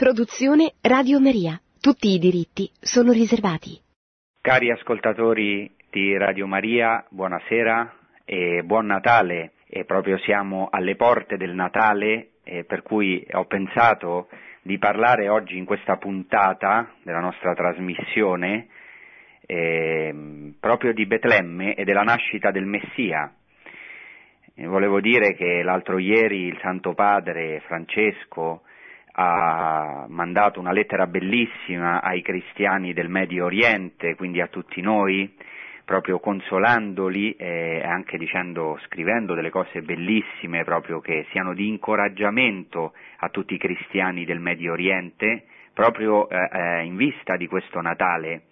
Produzione Radio Maria. Tutti i diritti sono riservati. Cari ascoltatori di Radio Maria, buonasera e buon Natale. E proprio siamo alle porte del Natale, per cui ho pensato di parlare oggi in questa puntata della nostra trasmissione eh, proprio di Betlemme e della nascita del Messia. E volevo dire che l'altro ieri il Santo Padre Francesco ha mandato una lettera bellissima ai cristiani del Medio Oriente, quindi a tutti noi, proprio consolandoli e anche dicendo, scrivendo delle cose bellissime proprio che siano di incoraggiamento a tutti i cristiani del Medio Oriente, proprio eh, eh in vista di questo Natale.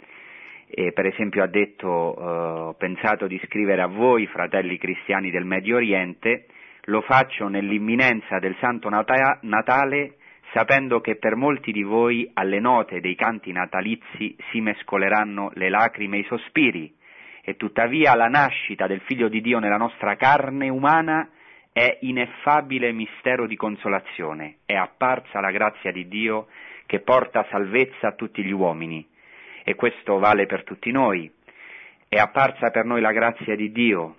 E per esempio ha detto, eh, ho pensato di scrivere a voi, fratelli cristiani del Medio Oriente, lo faccio nell'imminenza del Santo Natale sapendo che per molti di voi alle note dei canti natalizi si mescoleranno le lacrime e i sospiri, e tuttavia la nascita del Figlio di Dio nella nostra carne umana è ineffabile mistero di consolazione, è apparsa la grazia di Dio che porta salvezza a tutti gli uomini, e questo vale per tutti noi. È apparsa per noi la grazia di Dio,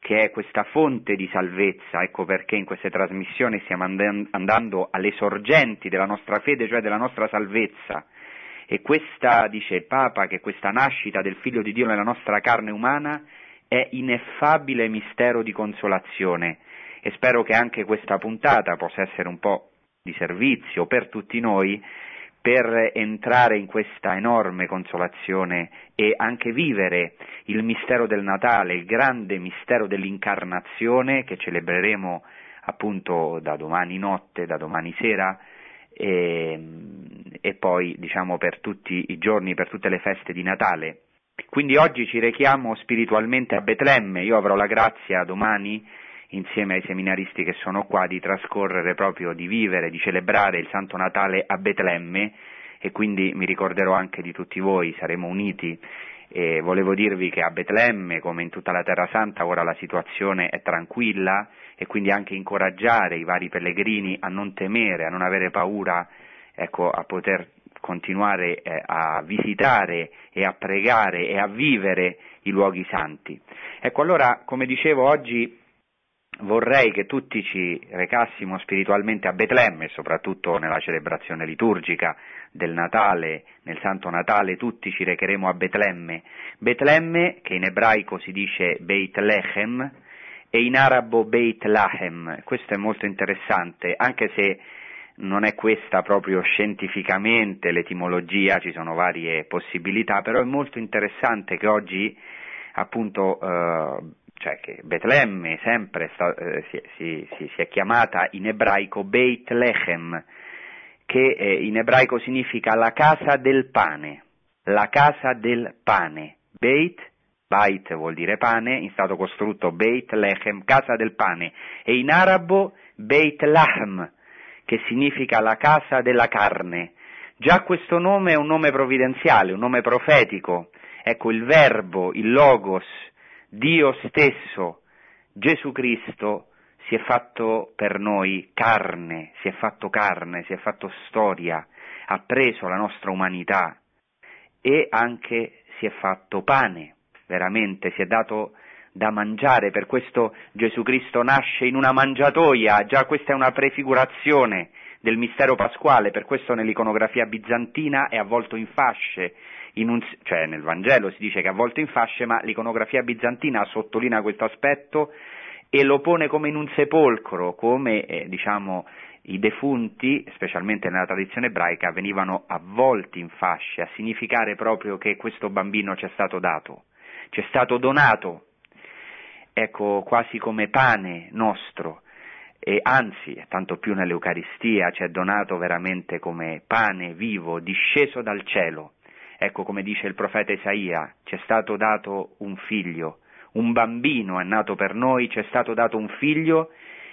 che è questa fonte di salvezza, ecco perché in queste trasmissioni stiamo andando alle sorgenti della nostra fede, cioè della nostra salvezza. E questa, dice il Papa, che questa nascita del Figlio di Dio nella nostra carne umana è ineffabile mistero di consolazione e spero che anche questa puntata possa essere un po' di servizio per tutti noi per entrare in questa enorme consolazione e anche vivere il mistero del Natale, il grande mistero dell'incarnazione che celebreremo appunto da domani notte, da domani sera e, e poi diciamo per tutti i giorni, per tutte le feste di Natale. Quindi oggi ci rechiamo spiritualmente a Betlemme, io avrò la grazia domani insieme ai seminaristi che sono qua di trascorrere proprio, di vivere, di celebrare il Santo Natale a Betlemme. E quindi mi ricorderò anche di tutti voi, saremo uniti. E volevo dirvi che a Betlemme, come in tutta la Terra Santa, ora la situazione è tranquilla. E quindi anche incoraggiare i vari pellegrini a non temere, a non avere paura, ecco, a poter continuare eh, a visitare e a pregare e a vivere i luoghi santi. Ecco, allora, come dicevo, oggi vorrei che tutti ci recassimo spiritualmente a Betlemme, soprattutto nella celebrazione liturgica del Natale, nel Santo Natale, tutti ci recheremo a Betlemme. Betlemme, che in ebraico si dice Beit Lechem, e in arabo Beit Lahem. Questo è molto interessante, anche se non è questa proprio scientificamente l'etimologia, ci sono varie possibilità, però è molto interessante che oggi appunto eh, cioè che Betlemme sempre sta, eh, si, si, si, si, è chiamata in ebraico Beit Lechem, che eh, in ebraico significa la casa del pane, la casa del pane. Beit, Bait vuol dire pane, in stato costrutto Beit Lechem, casa del pane, e in arabo Beit Lahm, che significa la casa della carne. Già questo nome è un nome provvidenziale, un nome profetico. Ecco, il verbo, il logos, Dio stesso, Gesù Cristo, si è fatto per noi carne, si è fatto carne, si è fatto storia, ha preso la nostra umanità e anche si è fatto pane, veramente si è dato da mangiare, per questo Gesù Cristo nasce in una mangiatoia, già questa è una prefigurazione del mistero pasquale, per questo nell'iconografia bizantina è avvolto in fasce, un, cioè nel Vangelo si dice che è avvolto in fasce, ma l'iconografia bizantina sottolinea questo aspetto e lo pone come in un sepolcro, come eh, diciamo i defunti, specialmente nella tradizione ebraica, venivano avvolti in fasce, a significare proprio che questo bambino ci è stato dato, ci è stato donato, ecco, quasi come pane nostro, e anzi, tanto più nell'Eucaristia, ci è donato veramente come pane vivo, disceso dal cielo. Ecco come dice il profeta Isaia, ci è stato dato un figlio, un bambino è nato per noi, ci è stato dato un figlio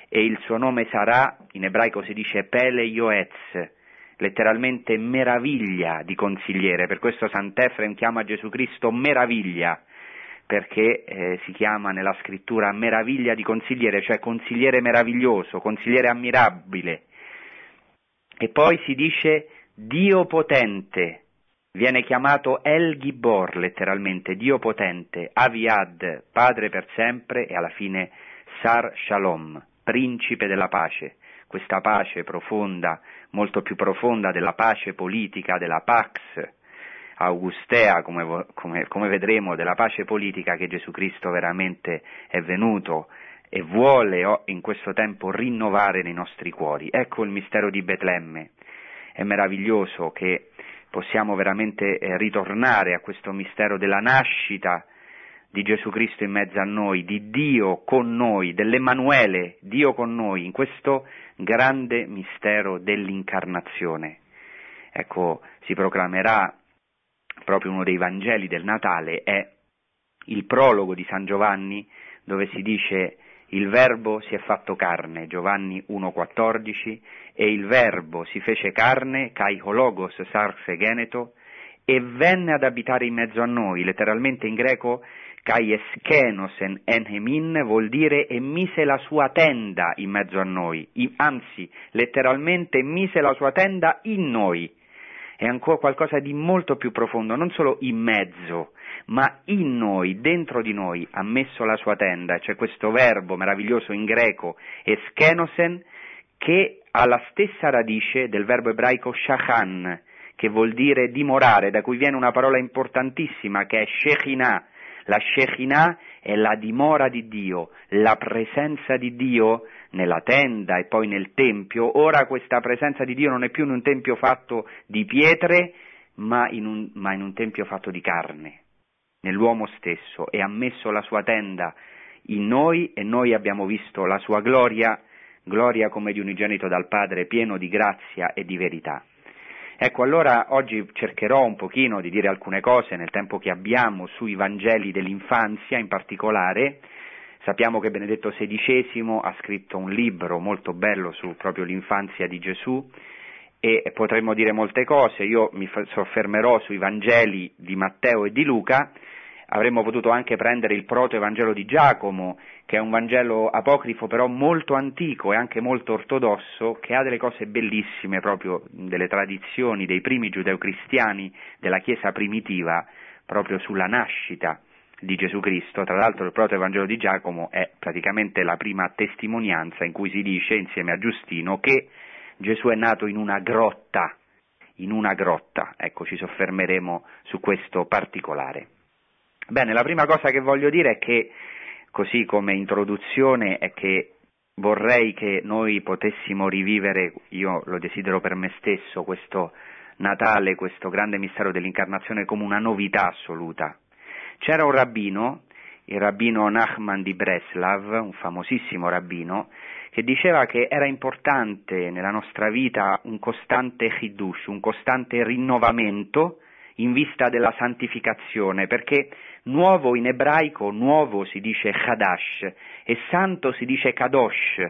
e il suo nome sarà, in ebraico si dice Pele Yoetz, letteralmente meraviglia di consigliere, per questo Sant'Efrem chiama Gesù Cristo meraviglia, perché eh, si chiama nella scrittura meraviglia di consigliere, cioè consigliere meraviglioso, consigliere ammirabile. E poi si dice Dio potente, viene chiamato El Gibor letteralmente, Dio potente, Aviad, Padre per sempre e alla fine Sar Shalom, Principe della pace. Questa pace profonda, molto più profonda della pace politica, della Pax Augustea, come, come, come vedremo, della pace politica che Gesù Cristo veramente è venuto e vuole in questo tempo rinnovare nei nostri cuori. Ecco il mistero di Betlemme. È meraviglioso che possiamo veramente eh, ritornare a questo mistero della nascita di Gesù Cristo in mezzo a noi, di Dio con noi, dell'Emanuele, Dio con noi, in questo grande mistero dell'incarnazione. Ecco, si proclamerà proprio uno dei Vangeli del Natale, è il prologo di San Giovanni dove si dice il verbo si è fatto carne, Giovanni 1,14, e il verbo si fece carne, kai hologos sarse geneto, e venne ad abitare in mezzo a noi, letteralmente in greco kai eschenosen enhemin vuol dire e mise la sua tenda in mezzo a noi, anzi letteralmente mise la sua tenda in noi, è ancora qualcosa di molto più profondo, non solo in mezzo, ma in noi, dentro di noi, ha messo la sua tenda, c'è questo verbo meraviglioso in greco, eschenosen, che ha la stessa radice del verbo ebraico shachan, che vuol dire dimorare, da cui viene una parola importantissima che è Shekinah. La Shekinah è la dimora di Dio, la presenza di Dio nella tenda e poi nel tempio. Ora questa presenza di Dio non è più in un tempio fatto di pietre, ma in un, ma in un tempio fatto di carne, nell'uomo stesso, e ha messo la sua tenda in noi e noi abbiamo visto la sua gloria, gloria come di unigenito dal Padre, pieno di grazia e di verità. Ecco, allora oggi cercherò un pochino di dire alcune cose nel tempo che abbiamo sui Vangeli dell'infanzia in particolare. Sappiamo che Benedetto XVI ha scritto un libro molto bello su proprio l'infanzia di Gesù e potremmo dire molte cose, io mi soffermerò sui Vangeli di Matteo e di Luca, avremmo potuto anche prendere il proto-evangelo di Giacomo, che è un Vangelo apocrifo però molto antico e anche molto ortodosso, che ha delle cose bellissime proprio delle tradizioni dei primi giudeo-cristiani della Chiesa primitiva, proprio sulla nascita di Gesù Cristo. Tra l'altro il proto-evangelo di Giacomo è praticamente la prima testimonianza in cui si dice, insieme a Giustino, che Gesù è nato in una grotta, in una grotta, ecco ci soffermeremo su questo particolare. Bene, la prima cosa che voglio dire è che, così come introduzione, è che vorrei che noi potessimo rivivere, io lo desidero per me stesso, questo Natale, questo grande mistero dell'incarnazione come una novità assoluta. C'era un rabbino, il rabbino Nachman di Breslav, un famosissimo rabbino, che diceva che era importante nella nostra vita un costante chidush, un costante rinnovamento in vista della santificazione, perché nuovo in ebraico, nuovo si dice chadash e santo si dice kadosh,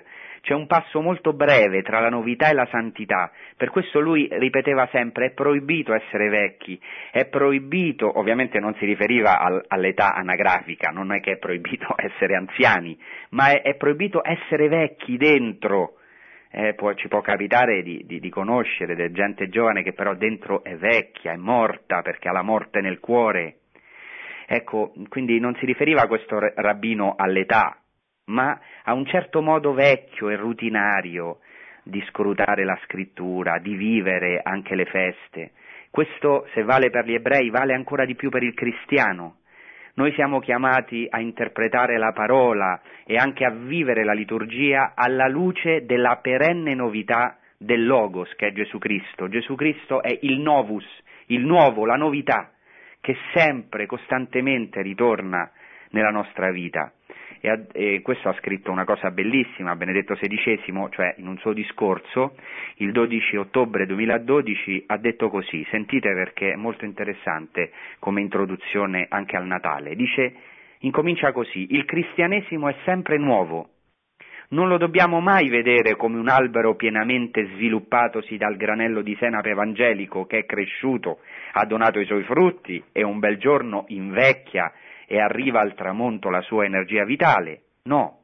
c'è un passo molto breve tra la novità e la santità, per questo lui ripeteva sempre è proibito essere vecchi, è proibito, ovviamente non si riferiva al, all'età anagrafica, non è che è proibito essere anziani, ma è, è proibito essere vecchi dentro. Eh, può, ci può capitare di, di, di conoscere gente giovane che però dentro è vecchia, è morta perché ha la morte nel cuore. Ecco, quindi non si riferiva questo rabbino all'età, ma a un certo modo vecchio e rutinario di scrutare la scrittura, di vivere anche le feste. Questo, se vale per gli ebrei, vale ancora di più per il cristiano. Noi siamo chiamati a interpretare la parola e anche a vivere la liturgia alla luce della perenne novità del Logos, che è Gesù Cristo. Gesù Cristo è il novus, il nuovo, la novità, che sempre, costantemente ritorna nella nostra vita e, e, questo ha scritto una cosa bellissima, Benedetto XVI, cioè in un suo discorso, il 12 ottobre 2012, ha detto così, sentite perché è molto interessante come introduzione anche al Natale, dice, incomincia così, il cristianesimo è sempre nuovo, non lo dobbiamo mai vedere come un albero pienamente sviluppatosi dal granello di senape evangelico che è cresciuto, ha donato i suoi frutti e un bel giorno invecchia e arriva al tramonto la sua energia vitale. No,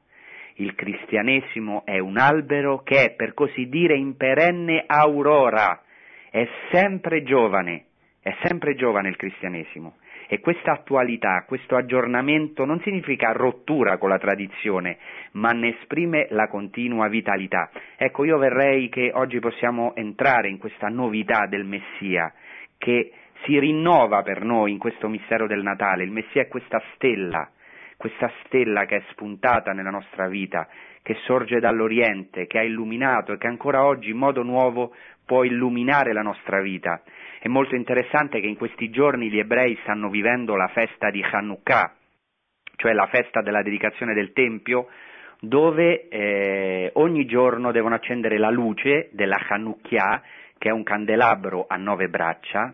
Il cristianesimo è un albero che è, per così dire, in perenne aurora, è sempre giovane, è sempre giovane il cristianesimo. E questa attualità, questo aggiornamento non significa rottura con la tradizione, ma ne esprime la continua vitalità. Ecco, io vorrei che oggi possiamo entrare in questa novità del Messia, che si rinnova per noi in questo mistero del Natale. Il Messia è questa stella, questa stella che è spuntata nella nostra vita, che sorge dall'Oriente, che ha illuminato e che ancora oggi in modo nuovo può illuminare la nostra vita. È molto interessante che in questi giorni gli ebrei stanno vivendo la festa di Hanukkah, cioè la festa della dedicazione del Tempio, dove eh, ogni giorno devono accendere la luce della Hanukkah, che è un candelabro a nove braccia,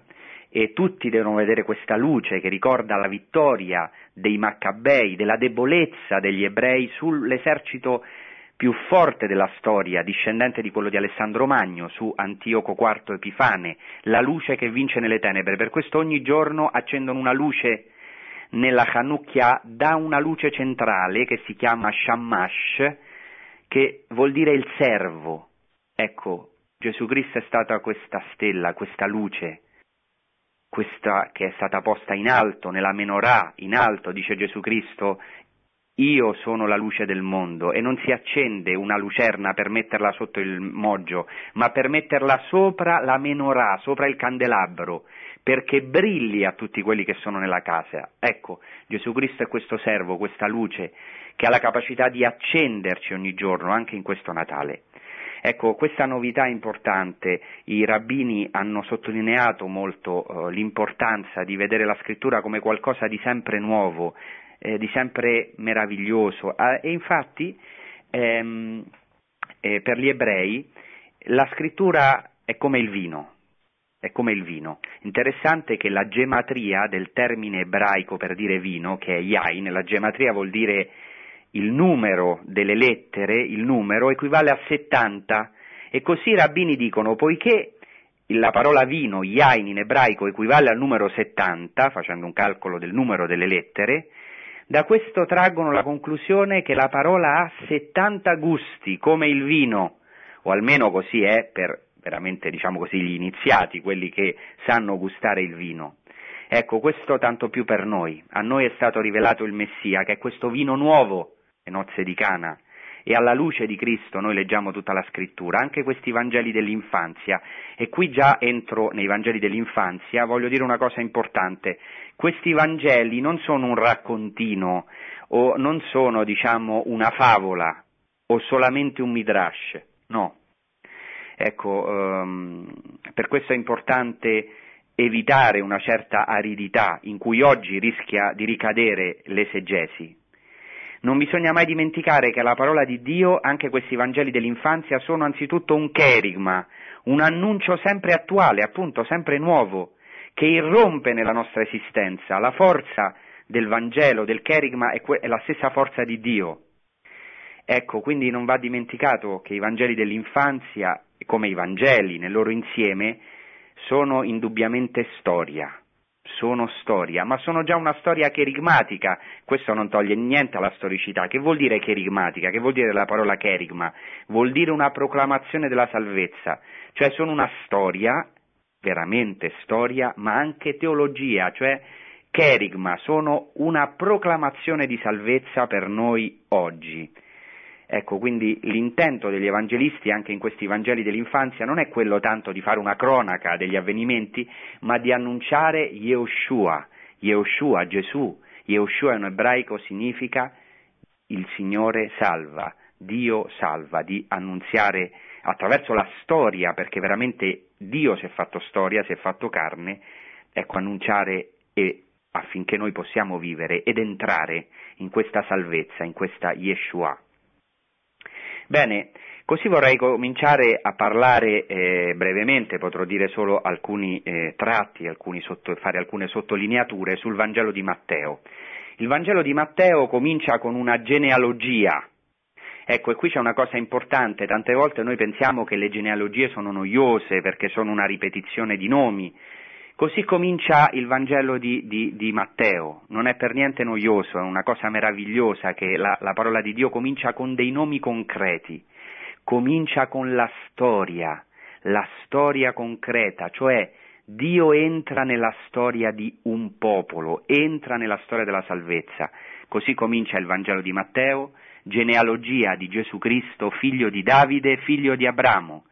e tutti devono vedere questa luce che ricorda la vittoria dei Maccabei, della debolezza degli ebrei sull'esercito più forte della storia, discendente di quello di Alessandro Magno, su Antioco IV Epifane, la luce che vince nelle tenebre. Per questo ogni giorno accendono una luce nella Hanukkah da una luce centrale che si chiama Shamash, che vuol dire il servo. Ecco, Gesù Cristo è stata questa stella, questa luce, questa che è stata posta in alto, nella menorah, in alto, dice Gesù Cristo, io sono la luce del mondo e non si accende una lucerna per metterla sotto il moggio, ma per metterla sopra la menorah, sopra il candelabro, perché brilli a tutti quelli che sono nella casa. Ecco, Gesù Cristo è questo servo, questa luce che ha la capacità di accenderci ogni giorno, anche in questo Natale. Ecco, questa novità è importante, i rabbini hanno sottolineato molto eh, l'importanza di vedere la scrittura come qualcosa di sempre nuovo, eh, di sempre meraviglioso. Ah, e infatti ehm, eh, per gli ebrei la scrittura è come il vino. È come il vino. Interessante che la gematria del termine ebraico per dire vino, che è yain, la gematria vuol dire il numero delle lettere, il numero equivale a 70 e così i rabbini dicono poiché la parola vino, yain in ebraico equivale al numero 70, facendo un calcolo del numero delle lettere, da questo traggono la conclusione che la parola ha 70 gusti, come il vino, o almeno così è per veramente diciamo così gli iniziati, quelli che sanno gustare il vino. Ecco, questo tanto più per noi. A noi è stato rivelato il Messia, che è questo vino nuovo, le nozze di Cana, e alla luce di Cristo noi leggiamo tutta la scrittura, anche questi Vangeli dell'infanzia. E qui già entro nei Vangeli dell'infanzia, voglio dire una cosa importante. Questi Vangeli non sono un raccontino o non sono, diciamo, una favola o solamente un midrash, no. Ecco, um, per questo è importante evitare una certa aridità in cui oggi rischia di ricadere l'esegesi, non bisogna mai dimenticare che la parola di Dio, anche questi Vangeli dell'infanzia, sono anzitutto un cherigma, un annuncio sempre attuale, appunto sempre nuovo, che irrompe nella nostra esistenza. La forza del Vangelo, del cherigma, è, que- è la stessa forza di Dio. Ecco, quindi non va dimenticato che i Vangeli dell'infanzia, come i Vangeli nel loro insieme, sono indubbiamente storia sono storia, ma sono già una storia cherigmatica, questo non toglie niente alla storicità. Che vuol dire cherigmatica? Che vuol dire la parola cherigma? Vuol dire una proclamazione della salvezza, cioè sono una storia, veramente storia, ma anche teologia, cioè cherigma, sono una proclamazione di salvezza per noi oggi. Ecco, quindi l'intento degli evangelisti anche in questi Vangeli dell'infanzia non è quello tanto di fare una cronaca degli avvenimenti, ma di annunciare Yehoshua, Yehoshua, Gesù. Yehoshua in ebraico significa il Signore salva, Dio salva, di annunziare attraverso la storia, perché veramente Dio si è fatto storia, si è fatto carne, ecco, annunciare e affinché noi possiamo vivere ed entrare in questa salvezza, in questa Yeshua. Bene, così vorrei cominciare a parlare eh, brevemente, potrò dire solo alcuni eh, tratti, alcuni sotto, fare alcune sottolineature sul Vangelo di Matteo. Il Vangelo di Matteo comincia con una genealogia. Ecco, e qui c'è una cosa importante, tante volte noi pensiamo che le genealogie sono noiose perché sono una ripetizione di nomi, Così comincia il Vangelo di, di, di, Matteo, non è per niente noioso, è una cosa meravigliosa che la, la parola di Dio comincia con dei nomi concreti, comincia con la storia, la storia concreta, cioè Dio entra nella storia di un popolo, entra nella storia della salvezza. Così comincia il Vangelo di Matteo, genealogia di Gesù Cristo, figlio di Davide, figlio di Abramo.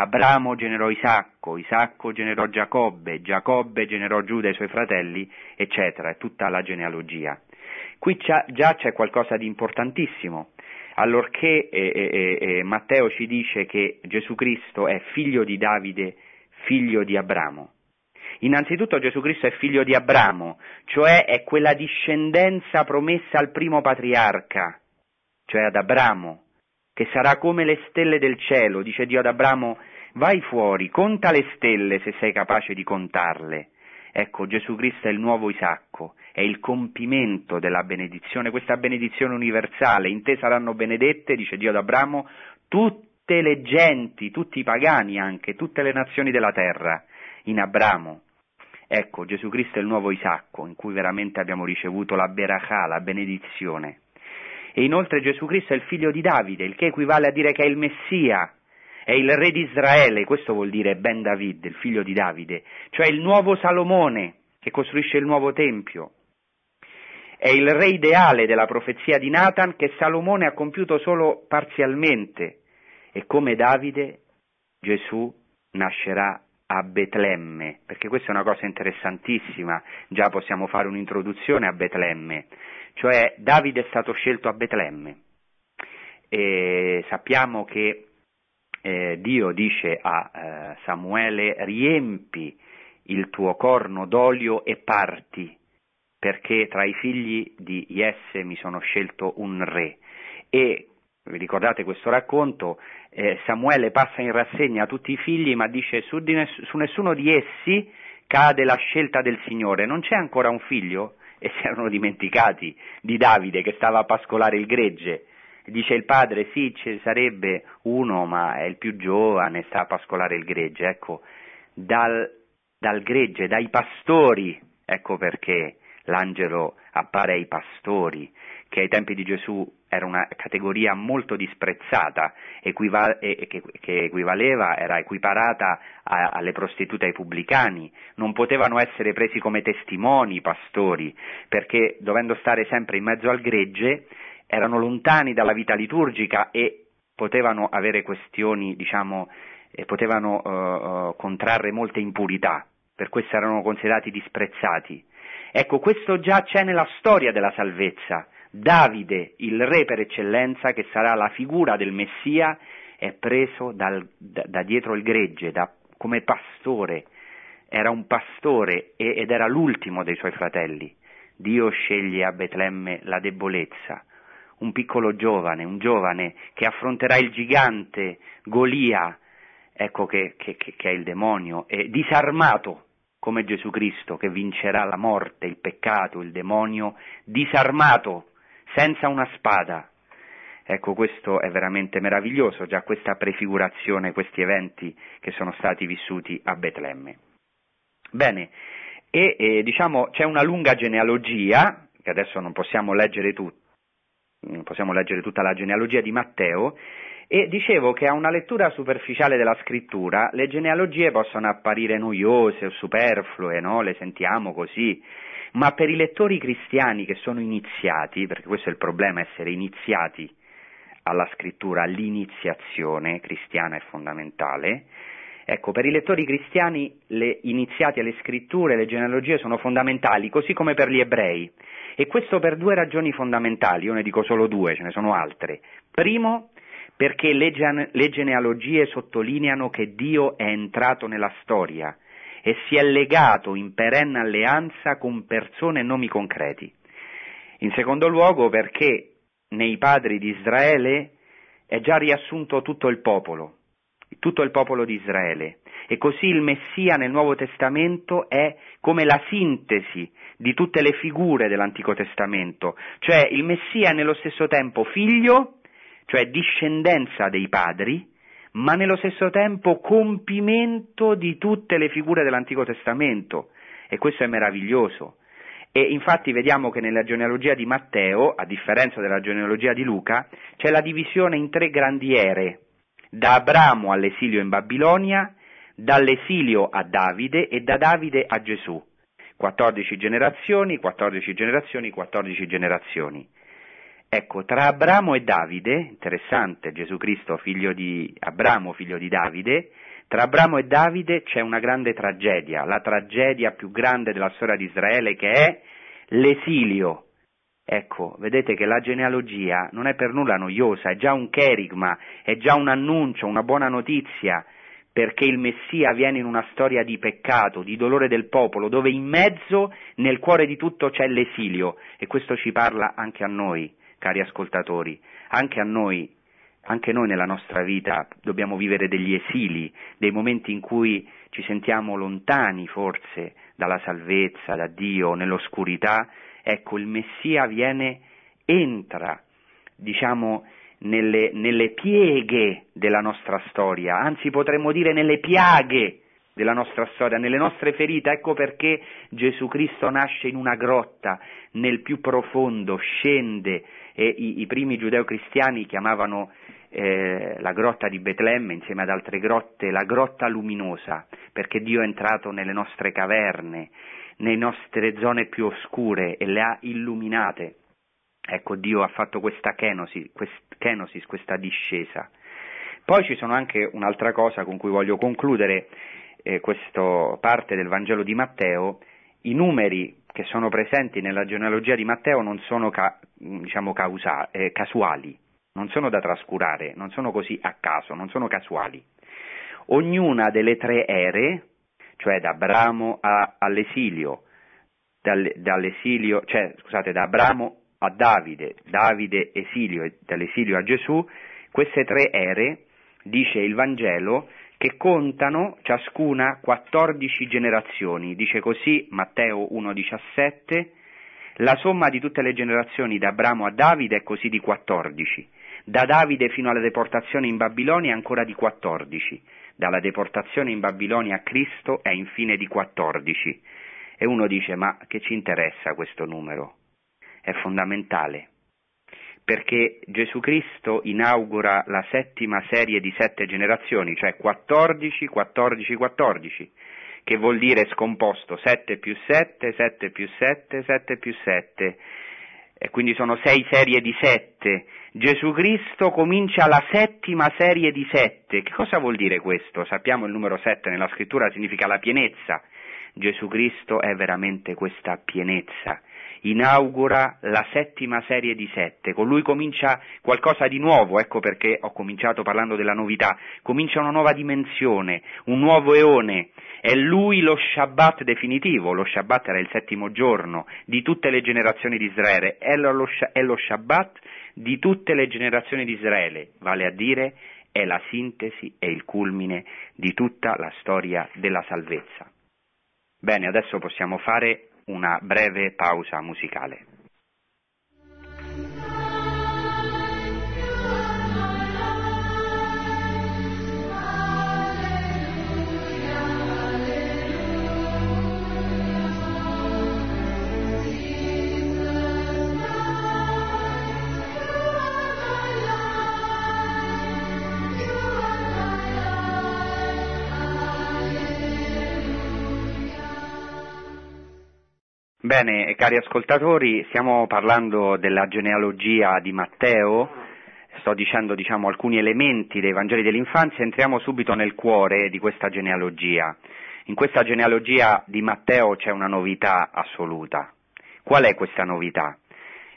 Abramo generò Isacco, Isacco generò Giacobbe, Giacobbe generò Giuda e i suoi fratelli, eccetera, è tutta la genealogia. Qui già c'è qualcosa di importantissimo, allorché eh, eh, eh, Matteo ci dice che Gesù Cristo è figlio di Davide, figlio di Abramo. Innanzitutto Gesù Cristo è figlio di Abramo, cioè è quella discendenza promessa al primo patriarca, cioè ad Abramo, che sarà come le stelle del cielo, dice Dio ad Abramo, vai fuori, conta le stelle se sei capace di contarle. Ecco, Gesù Cristo è il nuovo Isacco, è il compimento della benedizione, questa benedizione universale. In te saranno benedette, dice Dio ad Abramo, tutte le genti, tutti i pagani anche, tutte le nazioni della terra, in Abramo. Ecco, Gesù Cristo è il nuovo Isacco, in cui veramente abbiamo ricevuto la berachà, la benedizione. E inoltre Gesù Cristo è il figlio di Davide, il che equivale a dire che è il Messia, è il re di Israele, questo vuol dire Ben David, il figlio di Davide, cioè il nuovo Salomone che costruisce il nuovo Tempio. È il re ideale della profezia di Nathan che Salomone ha compiuto solo parzialmente. E come Davide Gesù nascerà a Betlemme, perché questa è una cosa interessantissima, già possiamo fare un'introduzione a Betlemme cioè Davide è stato scelto a Betlemme. E sappiamo che eh, Dio dice a eh, Samuele riempi il tuo corno d'olio e parti, perché tra i figli di Jesse mi sono scelto un re. E vi ricordate questo racconto? Eh, Samuele passa in rassegna tutti i figli, ma dice su, ness- su nessuno di essi cade la scelta del Signore. Non c'è ancora un figlio? e si erano dimenticati di Davide che stava a pascolare il gregge. Dice il padre, sì, ci sarebbe uno, ma è il più giovane, sta a pascolare il gregge. Ecco, dal, dal gregge, dai pastori, ecco perché l'angelo appare ai pastori, che ai tempi di Gesù era una categoria molto disprezzata, equiva- che, che, equivaleva, era equiparata a, alle prostitute ai pubblicani, non potevano essere presi come testimoni i pastori, perché dovendo stare sempre in mezzo al gregge, erano lontani dalla vita liturgica e potevano avere questioni, diciamo, e potevano uh, uh, contrarre molte impurità, per questo erano considerati disprezzati. Ecco, questo già c'è nella storia della salvezza. Davide, il re per eccellenza, che sarà la figura del Messia, è preso dal, da, da, dietro il gregge, da, come pastore. Era un pastore e, ed era l'ultimo dei suoi fratelli. Dio sceglie a Betlemme la debolezza, un piccolo giovane, un giovane che affronterà il gigante Golia, ecco che, che, che è il demonio, e disarmato come Gesù Cristo che vincerà la morte, il peccato, il demonio, disarmato, senza una spada. Ecco, questo è veramente meraviglioso, già questa prefigurazione, questi eventi che sono stati vissuti a Betlemme. Bene, e eh, diciamo c'è una lunga genealogia, che adesso non possiamo leggere, tut- non possiamo leggere tutta la genealogia di Matteo, e dicevo che a una lettura superficiale della scrittura le genealogie possono apparire noiose o superflue, no? le sentiamo così, ma per i lettori cristiani che sono iniziati, perché questo è il problema, essere iniziati alla scrittura, l'iniziazione cristiana è fondamentale, Ecco, per i lettori cristiani le iniziati alle scritture, le genealogie sono fondamentali, così come per gli ebrei. E questo per due ragioni fondamentali, io ne dico solo due, ce ne sono altre. Primo, perché le, gene- le genealogie sottolineano che Dio è entrato nella storia e si è legato in perenne alleanza con persone e nomi concreti. In secondo luogo perché nei padri di Israele è già riassunto tutto il popolo, tutto il popolo di Israele. E così il Messia nel Nuovo Testamento è come la sintesi di tutte le figure dell'Antico Testamento, cioè il Messia è nello stesso tempo figlio, cioè discendenza dei padri, ma nello stesso tempo compimento di tutte le figure dell'Antico Testamento. E questo è meraviglioso. E infatti vediamo che nella genealogia di Matteo, a differenza della genealogia di Luca, c'è la divisione in tre grandi ere, da Abramo all'esilio in Babilonia, dall'esilio a Davide e da Davide a Gesù. 14 generazioni, 14 generazioni, 14 generazioni. Ecco, tra Abramo e Davide, interessante, Gesù Cristo figlio di Abramo, figlio di Davide, tra Abramo e Davide c'è una grande tragedia, la tragedia più grande della storia di Israele che è l'esilio. Ecco, vedete che la genealogia non è per nulla noiosa, è già un cherigma, è già un annuncio, una buona notizia, perché il Messia viene in una storia di peccato, di dolore del popolo, dove in mezzo, nel cuore di tutto c'è l'esilio, e questo ci parla anche a noi cari ascoltatori, anche a noi, anche noi nella nostra vita dobbiamo vivere degli esili, dei momenti in cui ci sentiamo lontani forse dalla salvezza, da Dio, nell'oscurità. Ecco, il Messia viene, entra, diciamo, nelle, nelle pieghe della nostra storia, anzi potremmo dire nelle piaghe della nostra storia, nelle nostre ferite. Ecco perché Gesù Cristo nasce in una grotta, nel più profondo, scende e i, i primi giudeo-cristiani chiamavano eh, la grotta di Betlemme insieme ad altre grotte la grotta luminosa, perché Dio è entrato nelle nostre caverne, nelle nostre zone più oscure e le ha illuminate. Ecco, Dio ha fatto questa kenosis, quest, kenosis, questa discesa. Poi ci sono anche un'altra cosa con cui voglio concludere eh, questa parte del Vangelo di Matteo, i numeri che sono presenti nella genealogia di Matteo non sono ca- diciamo causa- eh, casuali, non sono da trascurare, non sono così a caso, non sono casuali. Ognuna delle tre ere, cioè da Abramo a, all'esilio, dal, dall'esilio, cioè scusate, da Abramo a Davide, Davide esilio e dall'esilio a Gesù, queste tre ere, dice il Vangelo, che contano ciascuna 14 generazioni. Dice così Matteo 1,17, la somma di tutte le generazioni da Abramo a Davide è così di 14. Da Davide fino alla deportazione in Babilonia è ancora di 14. Dalla deportazione in Babilonia a Cristo è infine di 14. E uno dice, ma che ci interessa questo numero? È fondamentale perché Gesù Cristo inaugura la settima serie di sette generazioni, cioè 14, 14, 14, che vuol dire scomposto 7 più 7, 7 più 7, 7 più 7, e quindi sono sei serie di sette. Gesù Cristo comincia la settima serie di sette. Che cosa vuol dire questo? Sappiamo il numero sette nella scrittura significa la pienezza. Gesù Cristo è veramente questa pienezza inaugura la settima serie di sette, con lui comincia qualcosa di nuovo, ecco perché ho cominciato parlando della novità, comincia una nuova dimensione, un nuovo eone, è lui lo Shabbat definitivo, lo Shabbat era il settimo giorno di tutte le generazioni di Israele, è lo, Shabbat di tutte le generazioni di Israele, vale a dire è la sintesi e il culmine di tutta la storia della salvezza. Bene, adesso possiamo fare una breve pausa musicale. Bene, cari ascoltatori, stiamo parlando della genealogia di Matteo, sto dicendo diciamo, alcuni elementi dei Vangeli dell'infanzia, entriamo subito nel cuore di questa genealogia. In questa genealogia di Matteo c'è una novità assoluta. Qual è questa novità?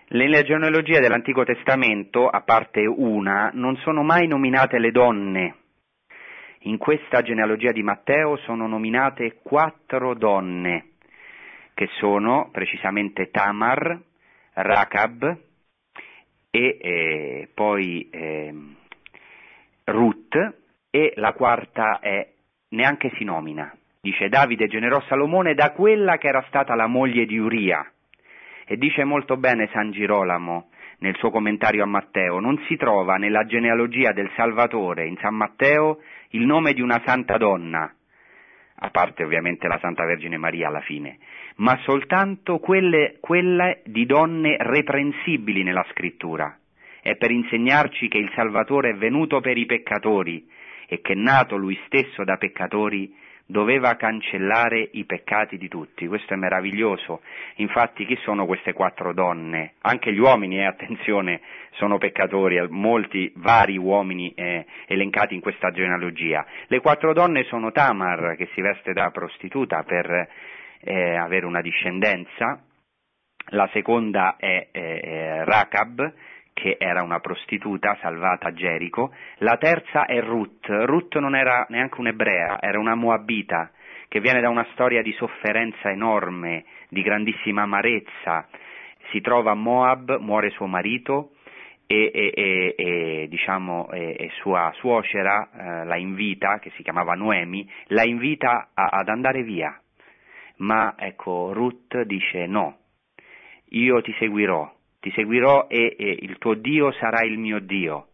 Nelle genealogie dell'Antico Testamento, a parte una, non sono mai nominate le donne. In questa genealogia di Matteo sono nominate quattro donne che sono precisamente Tamar, Rakab e eh, poi eh, Ruth e la quarta è neanche si nomina. Dice Davide generò Salomone da quella che era stata la moglie di Uria. E dice molto bene San Girolamo, nel suo commentario a Matteo, non si trova nella genealogia del Salvatore in San Matteo il nome di una santa donna, a parte ovviamente la Santa Vergine Maria alla fine, ma soltanto quelle, quelle di donne reprensibili nella scrittura. È per insegnarci che il Salvatore è venuto per i peccatori e che nato lui stesso da peccatori doveva cancellare i peccati di tutti. Questo è meraviglioso. Infatti chi sono queste quattro donne? Anche gli uomini, eh, attenzione, sono peccatori, molti vari uomini eh, elencati in questa genealogia. Le quattro donne sono Tamar, che si veste da prostituta per eh, avere una discendenza, la seconda è eh, Rachab, che era una prostituta salvata a Gerico, la terza è Ruth, Ruth non era neanche un'ebrea, era una moabita, che viene da una storia di sofferenza enorme, di grandissima amarezza, si trova a Moab, muore suo marito e, e, e, e diciamo, sua suocera eh, la invita, che si chiamava Noemi, la invita a, ad andare via, ma ecco Ruth dice no, io ti seguirò, ti seguirò e, e il tuo Dio sarà il mio Dio.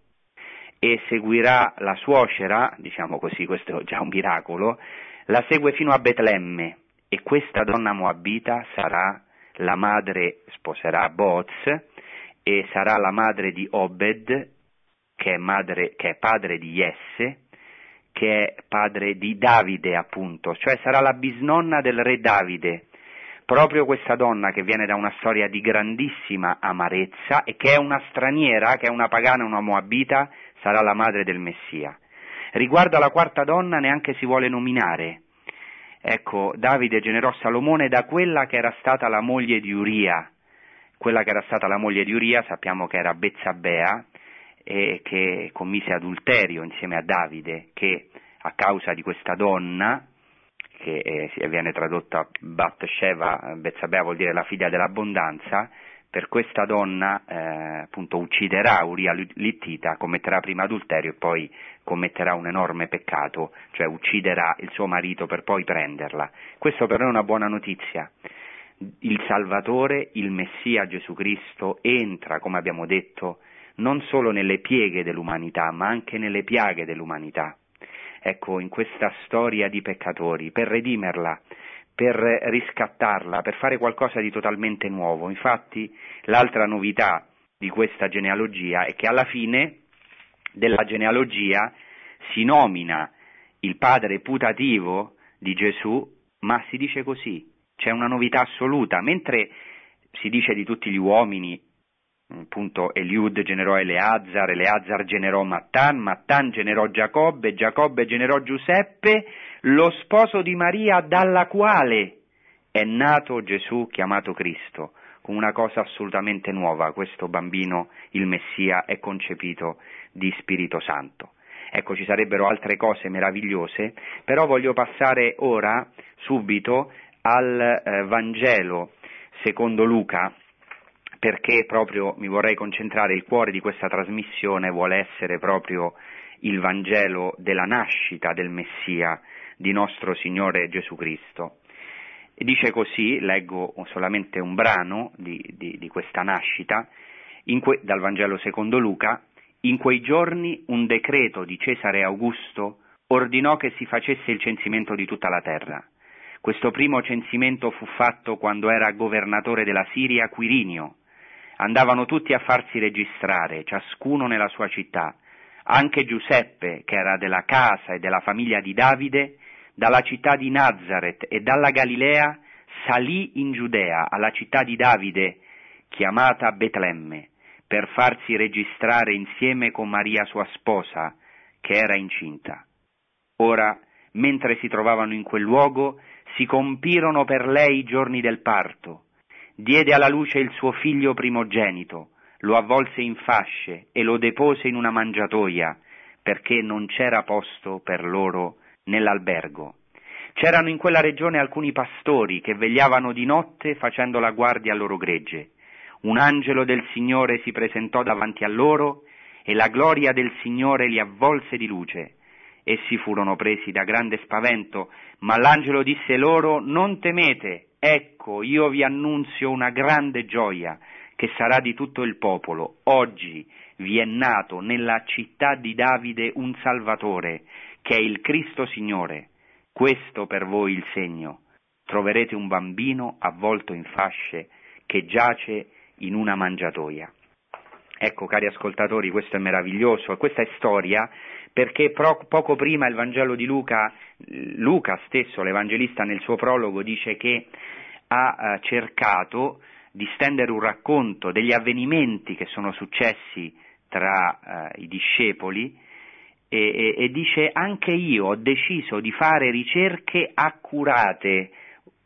E seguirà la suocera, diciamo così, questo è già un miracolo, la segue fino a Betlemme e questa donna moabita sarà la madre, sposerà Boaz e sarà la madre di Obed, che è, madre, che è padre di Jesse, che è padre di Davide appunto, cioè sarà la bisnonna del re Davide proprio questa donna che viene da una storia di grandissima amarezza e che è una straniera, che è una pagana, una moabita, sarà la madre del Messia. Riguardo alla quarta donna neanche si vuole nominare. Ecco, Davide generò Salomone da quella che era stata la moglie di Uria. Quella che era stata la moglie di Uria sappiamo che era Bezzabea e che commise adulterio insieme a Davide, che a causa di questa donna che eh, viene tradotta Bathsheba, Bezzabea vuol dire la figlia dell'abbondanza, per questa donna eh, appunto ucciderà Uria Littita, commetterà prima adulterio e poi commetterà un enorme peccato, cioè ucciderà il suo marito per poi prenderla. Questo per noi è una buona notizia. Il Salvatore, il Messia Gesù Cristo, entra, come abbiamo detto, non solo nelle pieghe dell'umanità, ma anche nelle piaghe dell'umanità. Ecco, in questa storia di peccatori, per redimerla, per riscattarla, per fare qualcosa di totalmente nuovo. Infatti, l'altra novità di questa genealogia è che alla fine della genealogia si nomina il padre putativo di Gesù, ma si dice così, c'è una novità assoluta, mentre si dice di tutti gli uomini appunto Eliud generò Eleazar, Eleazar generò Mattan, Mattan generò Giacobbe, Giacobbe generò Giuseppe, lo sposo di Maria dalla quale è nato Gesù chiamato Cristo, una cosa assolutamente nuova, questo bambino, il Messia, è concepito di Spirito Santo. Ecco, ci sarebbero altre cose meravigliose, però voglio passare ora, subito, al eh, Vangelo secondo Luca, perché proprio mi vorrei concentrare, il cuore di questa trasmissione vuole essere proprio il Vangelo della nascita del Messia, di nostro Signore Gesù Cristo. E dice così, leggo solamente un brano di, di, di questa nascita, que, dal Vangelo secondo Luca, in quei giorni un decreto di Cesare Augusto ordinò che si facesse il censimento di tutta la terra. Questo primo censimento fu fatto quando era governatore della Siria Quirinio, andavano tutti a farsi registrare, ciascuno nella sua città. Anche Giuseppe, che era della casa e della famiglia di Davide, dalla città di Nazareth e dalla Galilea, salì in Giudea, alla città di Davide, chiamata Betlemme, per farsi registrare insieme con Maria sua sposa, che era incinta. Ora, mentre si trovavano in quel luogo, si compirono per lei i giorni del parto diede alla luce il suo figlio primogenito, lo avvolse in fasce e lo depose in una mangiatoia, perché non c'era posto per loro nell'albergo. C'erano in quella regione alcuni pastori che vegliavano di notte facendo la guardia al loro gregge. Un angelo del Signore si presentò davanti a loro e la gloria del Signore li avvolse di luce. Essi furono presi da grande spavento, ma l'angelo disse loro Non temete, Ecco, io vi annunzio una grande gioia, che sarà di tutto il popolo. Oggi vi è nato nella città di Davide un Salvatore, che è il Cristo Signore. Questo per voi il segno. Troverete un bambino avvolto in fasce che giace in una mangiatoia. Ecco, cari ascoltatori, questo è meraviglioso questa è storia perché poco prima il Vangelo di Luca, Luca stesso, l'Evangelista, nel suo prologo dice che ha eh, cercato di stendere un racconto degli avvenimenti che sono successi tra eh, i discepoli e, e, e dice anche io ho deciso di fare ricerche accurate,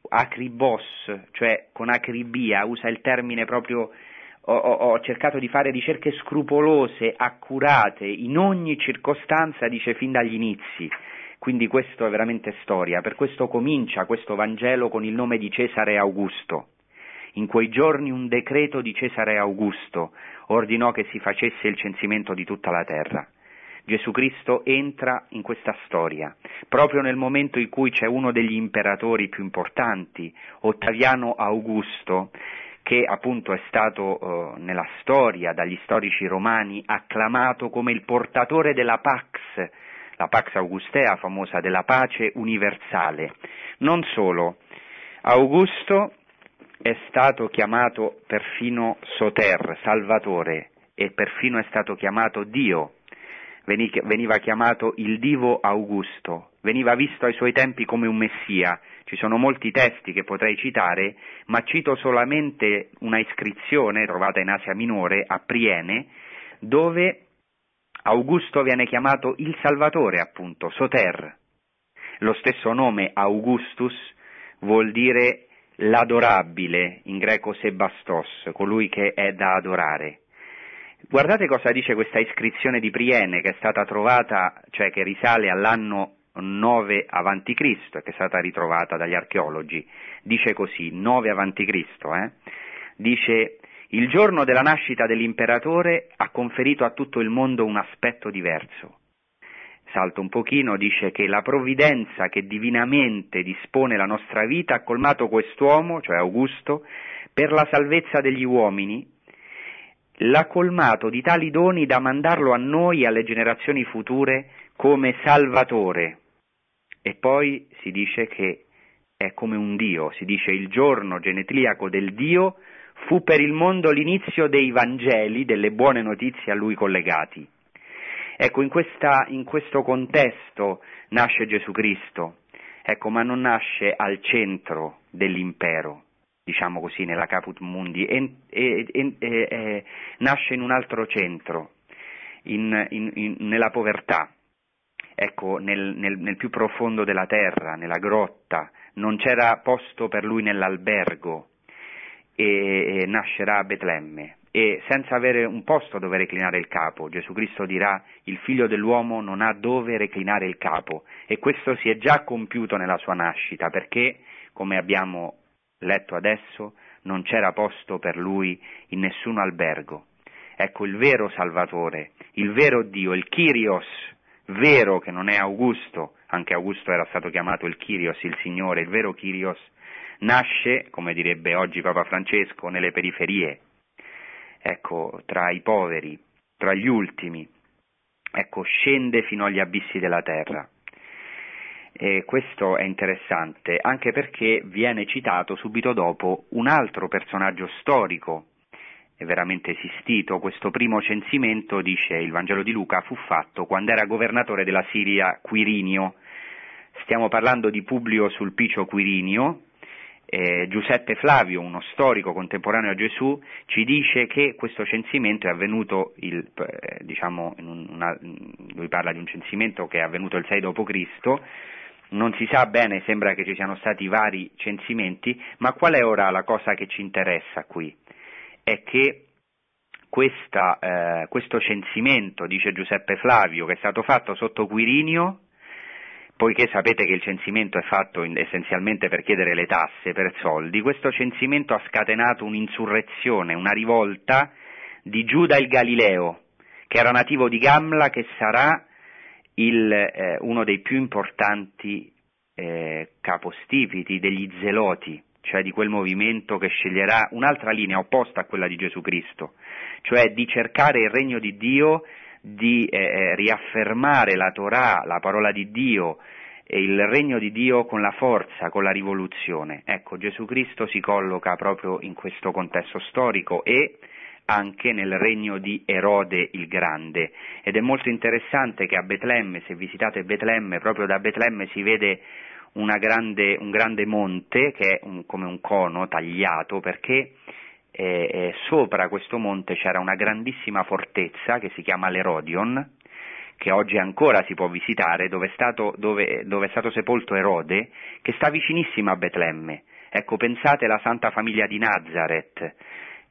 acribos, cioè con acribia, usa il termine proprio ho, ho, cercato di fare ricerche scrupolose, accurate, in ogni circostanza, dice fin dagli inizi. Quindi questo è veramente storia, per questo comincia questo Vangelo con il nome di Cesare Augusto. In quei giorni un decreto di Cesare Augusto ordinò che si facesse il censimento di tutta la terra. Gesù Cristo entra in questa storia, proprio nel momento in cui c'è uno degli imperatori più importanti, Ottaviano Augusto, che appunto è stato eh, nella storia dagli storici romani acclamato come il portatore della Pax, la Pax Augustea famosa della pace universale. Non solo, Augusto è stato chiamato perfino Soter, Salvatore, e perfino è stato chiamato Dio, veniva chiamato il Divo Augusto, veniva visto ai suoi tempi come un Messia, ci sono molti testi che potrei citare, ma cito solamente una iscrizione trovata in Asia Minore, a Priene, dove Augusto viene chiamato il Salvatore, appunto, Soter. Lo stesso nome Augustus vuol dire l'adorabile, in greco Sebastos, colui che è da adorare. Guardate cosa dice questa iscrizione di Priene che è stata trovata, cioè che risale all'anno 9 avanti Cristo e che è stata ritrovata dagli archeologi, dice così, 9 avanti Cristo, eh? dice il giorno della nascita dell'imperatore ha conferito a tutto il mondo un aspetto diverso. Salto un pochino, dice che la provvidenza che divinamente dispone la nostra vita ha colmato quest'uomo, cioè Augusto, per la salvezza degli uomini, l'ha colmato di tali doni da mandarlo a noi e alle generazioni future come Salvatore, e poi si dice che è come un Dio, si dice il giorno genetliaco del Dio fu per il mondo l'inizio dei Vangeli, delle buone notizie a lui collegati. Ecco, in, questa, in questo contesto nasce Gesù Cristo, ecco, ma non nasce al centro dell'impero, diciamo così, nella Caput Mundi, e, e, e, nasce in un altro centro, in, in, nella povertà, ecco, nel, nel, nel più profondo della terra, nella grotta, non c'era posto per lui nell'albergo e, e nascerà a Betlemme e senza avere un posto dove reclinare il capo. Gesù Cristo dirà il figlio dell'uomo non ha dove reclinare il capo e questo si è già compiuto nella sua nascita perché, come abbiamo letto adesso, non c'era posto per lui in nessun albergo. Ecco il vero Salvatore, il vero Dio, il Kyrios, vero che non è Augusto, anche Augusto era stato chiamato il Kyrios, il Signore, il vero Kyrios, nasce, come direbbe oggi Papa Francesco, nelle periferie, ecco, tra i poveri, tra gli ultimi, ecco, scende fino agli abissi della terra. E questo è interessante anche perché viene citato subito dopo un altro personaggio storico è veramente esistito. Questo primo censimento, dice il Vangelo di Luca, fu fatto quando era governatore della Siria Quirinio. Stiamo parlando di Publio Sulpicio Quirinio. Eh, Giuseppe Flavio, uno storico contemporaneo a Gesù, ci dice che questo censimento è avvenuto, il, eh, diciamo, una, lui parla di un censimento che è avvenuto il 6 d.C., non si sa bene, sembra che ci siano stati vari censimenti, ma qual è ora la cosa che ci interessa qui? È che questa, eh, questo censimento, dice Giuseppe Flavio, che è stato fatto sotto Quirinio, poiché sapete che il censimento è fatto in, essenzialmente per chiedere le tasse, per soldi, questo censimento ha scatenato un'insurrezione, una rivolta di Giuda il Galileo, che era nativo di Gamla, che sarà il, eh, uno dei più importanti eh, capostipiti degli zeloti cioè di quel movimento che sceglierà un'altra linea opposta a quella di Gesù Cristo, cioè di cercare il regno di Dio, di eh, eh riaffermare la Torah, la parola di Dio, e il regno di Dio con la forza, con la rivoluzione. Ecco, Gesù Cristo si colloca proprio in questo contesto storico e anche nel regno di Erode il Grande. Ed è molto interessante che a Betlemme, se visitate Betlemme, proprio da Betlemme si vede grande, un grande monte che è un, come un cono tagliato perché eh, eh, sopra questo monte c'era una grandissima fortezza che si chiama l'Erodion, che oggi ancora si può visitare, dove è stato, dove, dove è stato sepolto Erode, che sta vicinissima a Betlemme. Ecco, pensate alla Santa Famiglia di Nazareth,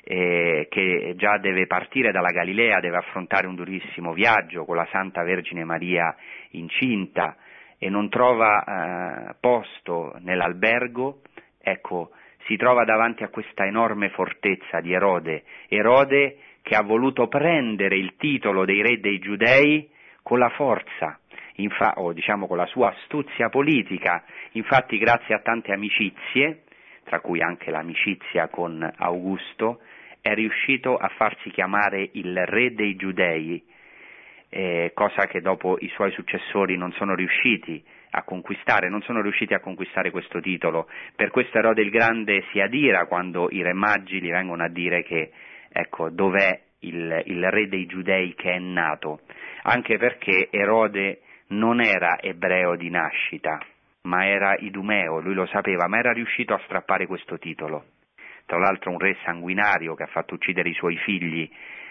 eh, che già deve partire dalla Galilea, deve affrontare un durissimo viaggio con la Santa Vergine Maria incinta e non trova eh, posto nell'albergo, ecco, si trova davanti a questa enorme fortezza di Erode, Erode che ha voluto prendere il titolo dei re dei giudei con la forza, infa- o diciamo con la sua astuzia politica, infatti grazie a tante amicizie, tra cui anche l'amicizia con Augusto, è riuscito a farsi chiamare il re dei giudei, eh, cosa che dopo i suoi successori non sono riusciti a conquistare, non sono riusciti a conquistare questo titolo. Per questo Erode il Grande si adira quando i re maggi gli vengono a dire che, ecco, dov'è il, il re dei giudei che è nato, anche perché Erode non era ebreo di nascita, ma era idumeo, lui lo sapeva, ma era riuscito a strappare questo titolo tra l'altro un re sanguinario che ha fatto uccidere i suoi figli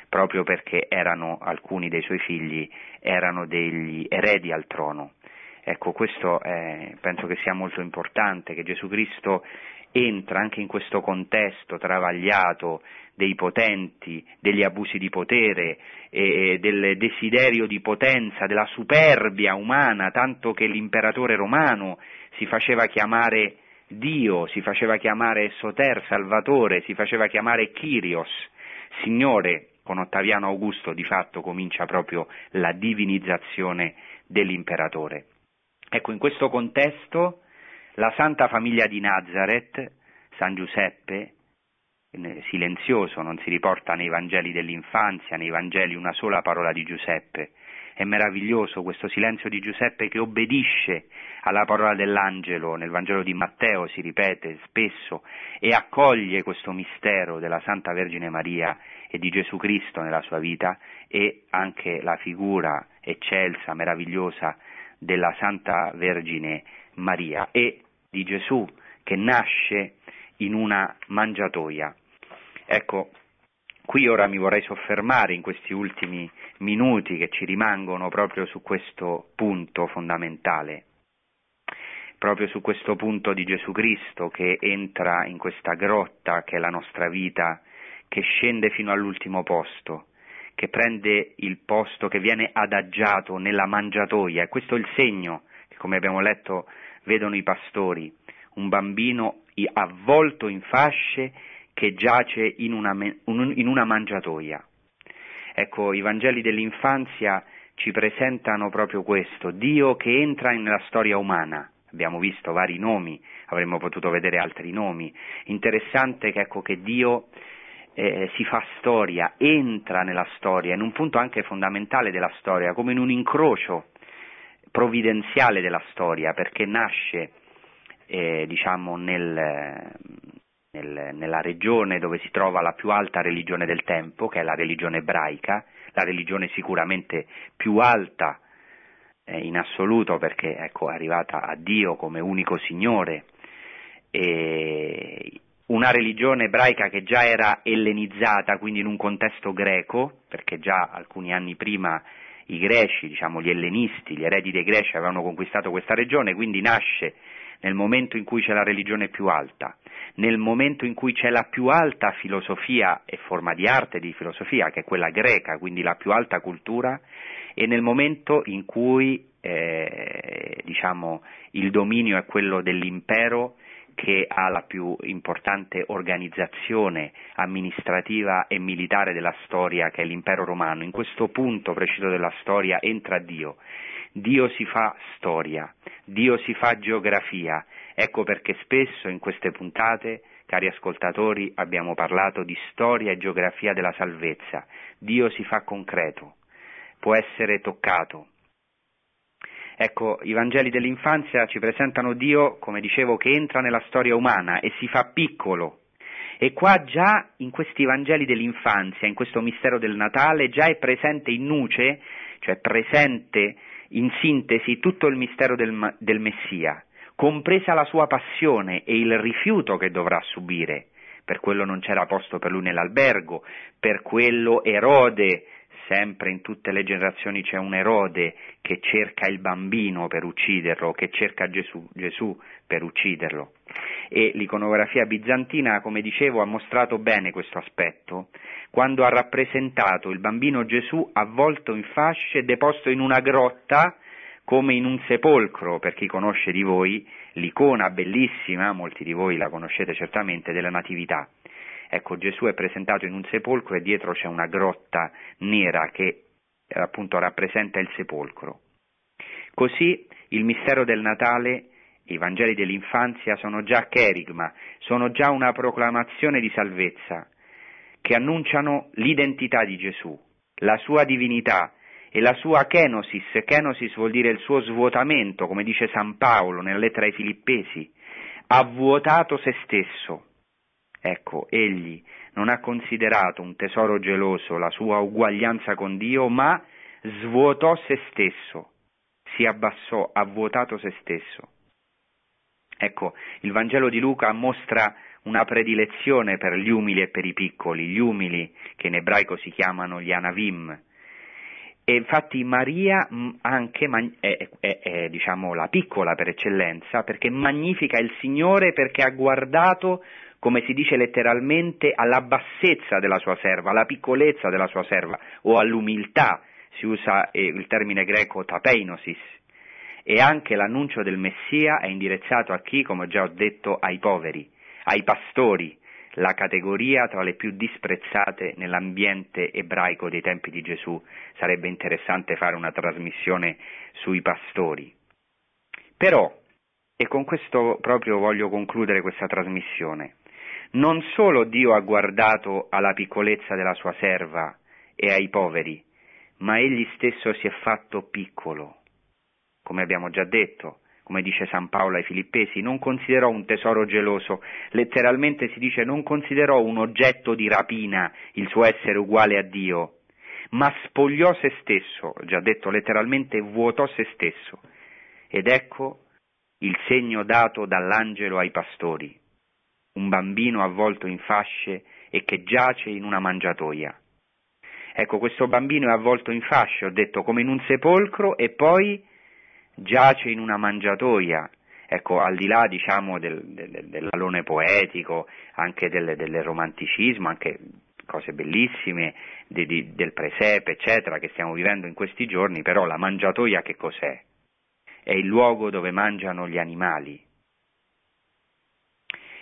proprio perché erano, alcuni dei suoi figli erano degli eredi al trono. Ecco, questo è, penso che sia molto importante, che Gesù Cristo entra anche in questo contesto travagliato dei potenti, degli abusi di potere, del desiderio di potenza, della superbia umana, tanto che l'imperatore romano si faceva chiamare Dio si faceva chiamare Soter, Salvatore, si faceva chiamare Kyrios, Signore, con Ottaviano Augusto di fatto comincia proprio la divinizzazione dell'imperatore. Ecco, in questo contesto la Santa Famiglia di Nazareth, San Giuseppe, silenzioso, non si riporta nei Vangeli dell'infanzia, nei Vangeli una sola parola di Giuseppe, è meraviglioso questo silenzio di Giuseppe che obbedisce alla parola dell'angelo, nel Vangelo di Matteo si ripete spesso, e accoglie questo mistero della Santa Vergine Maria e di Gesù Cristo nella sua vita e anche la figura eccelsa, meravigliosa della Santa Vergine Maria e di Gesù che nasce in una mangiatoia. Ecco, Qui ora mi vorrei soffermare in questi ultimi minuti che ci rimangono proprio su questo punto fondamentale, proprio su questo punto di Gesù Cristo che entra in questa grotta che è la nostra vita, che scende fino all'ultimo posto, che prende il posto che viene adagiato nella mangiatoia e questo è il segno che come abbiamo letto vedono i pastori, un bambino avvolto in fasce che giace in una, in una mangiatoia. Ecco, i Vangeli dell'infanzia ci presentano proprio questo, Dio che entra nella storia umana. Abbiamo visto vari nomi, avremmo potuto vedere altri nomi. Interessante che, ecco, che Dio eh, si fa storia, entra nella storia, in un punto anche fondamentale della storia, come in un incrocio provvidenziale della storia, perché nasce eh, diciamo, nel, nel, nella regione dove si trova la più alta religione del tempo, che è la religione ebraica, la religione sicuramente più alta eh, in assoluto perché ecco, è arrivata a Dio come unico Signore, e una religione ebraica che già era ellenizzata, quindi in un contesto greco, perché già alcuni anni prima i greci, diciamo gli ellenisti, gli eredi dei greci avevano conquistato questa regione, quindi nasce nel momento in cui c'è la religione più alta, nel momento in cui c'è la più alta filosofia e forma di arte di filosofia, che è quella greca, quindi la più alta cultura, e nel momento in cui eh, diciamo, il dominio è quello dell'impero che ha la più importante organizzazione amministrativa e militare della storia, che è l'impero romano. In questo punto preciso della storia entra Dio Dio si fa storia, Dio si fa geografia, Ecco perché spesso in queste puntate, cari ascoltatori, abbiamo parlato di storia e geografia della salvezza. Dio si fa concreto, può essere toccato. Ecco, i Vangeli dell'infanzia ci presentano Dio, come dicevo, che entra nella storia umana e si fa piccolo. E qua già in questi Vangeli dell'infanzia, in questo mistero del Natale, già è presente in nuce, cioè presente in sintesi tutto il mistero del, del Messia, compresa la sua passione e il rifiuto che dovrà subire. Per quello non c'era posto per lui nell'albergo, per quello Erode sempre in tutte le generazioni c'è un Erode che cerca il bambino per ucciderlo, che cerca Gesù, Gesù per ucciderlo. E l'iconografia bizantina, come dicevo, ha mostrato bene questo aspetto, quando ha rappresentato il bambino Gesù avvolto in fasce, deposto in una grotta, come in un sepolcro, per chi conosce di voi l'icona bellissima, molti di voi la conoscete certamente, della Natività. Ecco, Gesù è presentato in un sepolcro e dietro c'è una grotta nera che eh, appunto rappresenta il sepolcro. Così il mistero del Natale, i Vangeli dell'infanzia sono già cherigma, sono già una proclamazione di salvezza, che annunciano l'identità di Gesù, la sua divinità e la sua kenosis. Kenosis vuol dire il suo svuotamento, come dice San Paolo nella lettera ai Filippesi, ha vuotato se stesso Ecco, egli non ha considerato un tesoro geloso la sua uguaglianza con Dio, ma svuotò se stesso, si abbassò, ha vuotato se stesso. Ecco, il Vangelo di Luca mostra una predilezione per gli umili e per i piccoli, gli umili che in ebraico si chiamano gli anavim. E infatti Maria anche è, è, è diciamo, la piccola per eccellenza, perché magnifica il Signore perché ha guardato come si dice letteralmente, alla bassezza della sua serva, alla piccolezza della sua serva o all'umiltà, si usa eh, il termine greco tapeinosis. E anche l'annuncio del Messia è indirizzato a chi, come già ho detto, ai poveri, ai pastori, la categoria tra le più disprezzate nell'ambiente ebraico dei tempi di Gesù. Sarebbe interessante fare una trasmissione sui pastori. Però, e con questo proprio voglio concludere questa trasmissione, non solo Dio ha guardato alla piccolezza della sua serva e ai poveri, ma egli stesso si è fatto piccolo. Come abbiamo già detto, come dice San Paolo ai Filippesi, non considerò un tesoro geloso, letteralmente si dice non considerò un oggetto di rapina il suo essere uguale a Dio, ma spogliò se stesso, già detto letteralmente vuotò se stesso. Ed ecco il segno dato dall'angelo ai pastori un bambino avvolto in fasce e che giace in una mangiatoia. Ecco, questo bambino è avvolto in fasce, ho detto, come in un sepolcro e poi giace in una mangiatoia. Ecco, al di là, diciamo, del, del, dell'alone poetico, anche del, del, romanticismo, anche cose bellissime, di, di, del presepe, eccetera, che stiamo vivendo in questi giorni, però la mangiatoia che cos'è? È il luogo dove mangiano gli animali,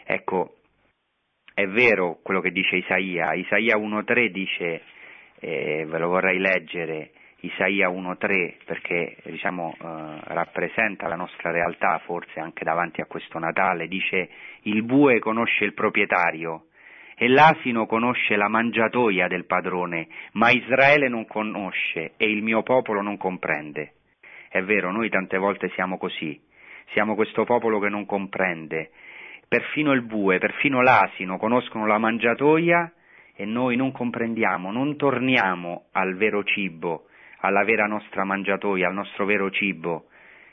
Ecco, è vero quello che dice Isaia, Isaia 1.3 dice, eh, ve lo vorrei leggere, Isaia 1.3 perché diciamo, eh, rappresenta la nostra realtà forse anche davanti a questo Natale, dice il bue conosce il proprietario e l'asino conosce la mangiatoia del padrone, ma Israele non conosce e il mio popolo non comprende. È vero, noi tante volte siamo così, siamo questo popolo che non comprende, perfino il bue, perfino l'asino conoscono la mangiatoia e noi non comprendiamo, non torniamo al vero cibo, alla vera nostra mangiatoia, al nostro vero cibo,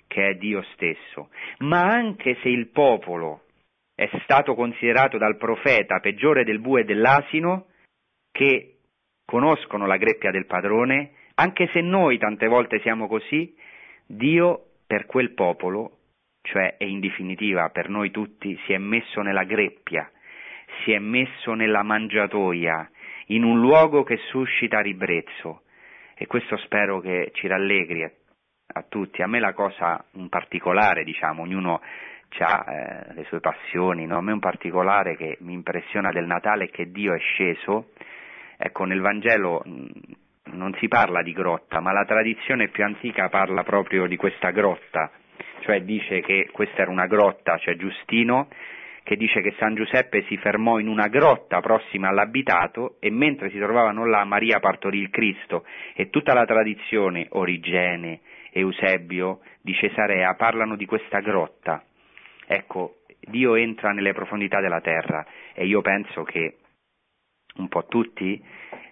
che è Dio stesso. Ma anche se il popolo è stato considerato dal profeta peggiore del bue e dell'asino, che conoscono la greppia del padrone, anche se noi tante volte siamo così, Dio per quel popolo cioè e in definitiva per noi tutti, si è messo nella greppia, si è messo nella mangiatoia, in un luogo che suscita ribrezzo. E questo spero che ci rallegri a, a tutti. A me la cosa in particolare, diciamo, ognuno ha eh, le sue passioni, no? a me un particolare che mi impressiona del Natale è che Dio è sceso. Ecco, nel Vangelo mh, non si parla di grotta, ma la tradizione più antica parla proprio di questa grotta cioè dice che questa era una grotta, cioè Giustino, che dice che San Giuseppe si fermò in una grotta prossima all'abitato e mentre si trovavano là Maria partorì il Cristo e tutta la tradizione Origene, Eusebio di Cesarea parlano di questa grotta. Ecco, Dio entra nelle profondità della terra e io penso che un po' tutti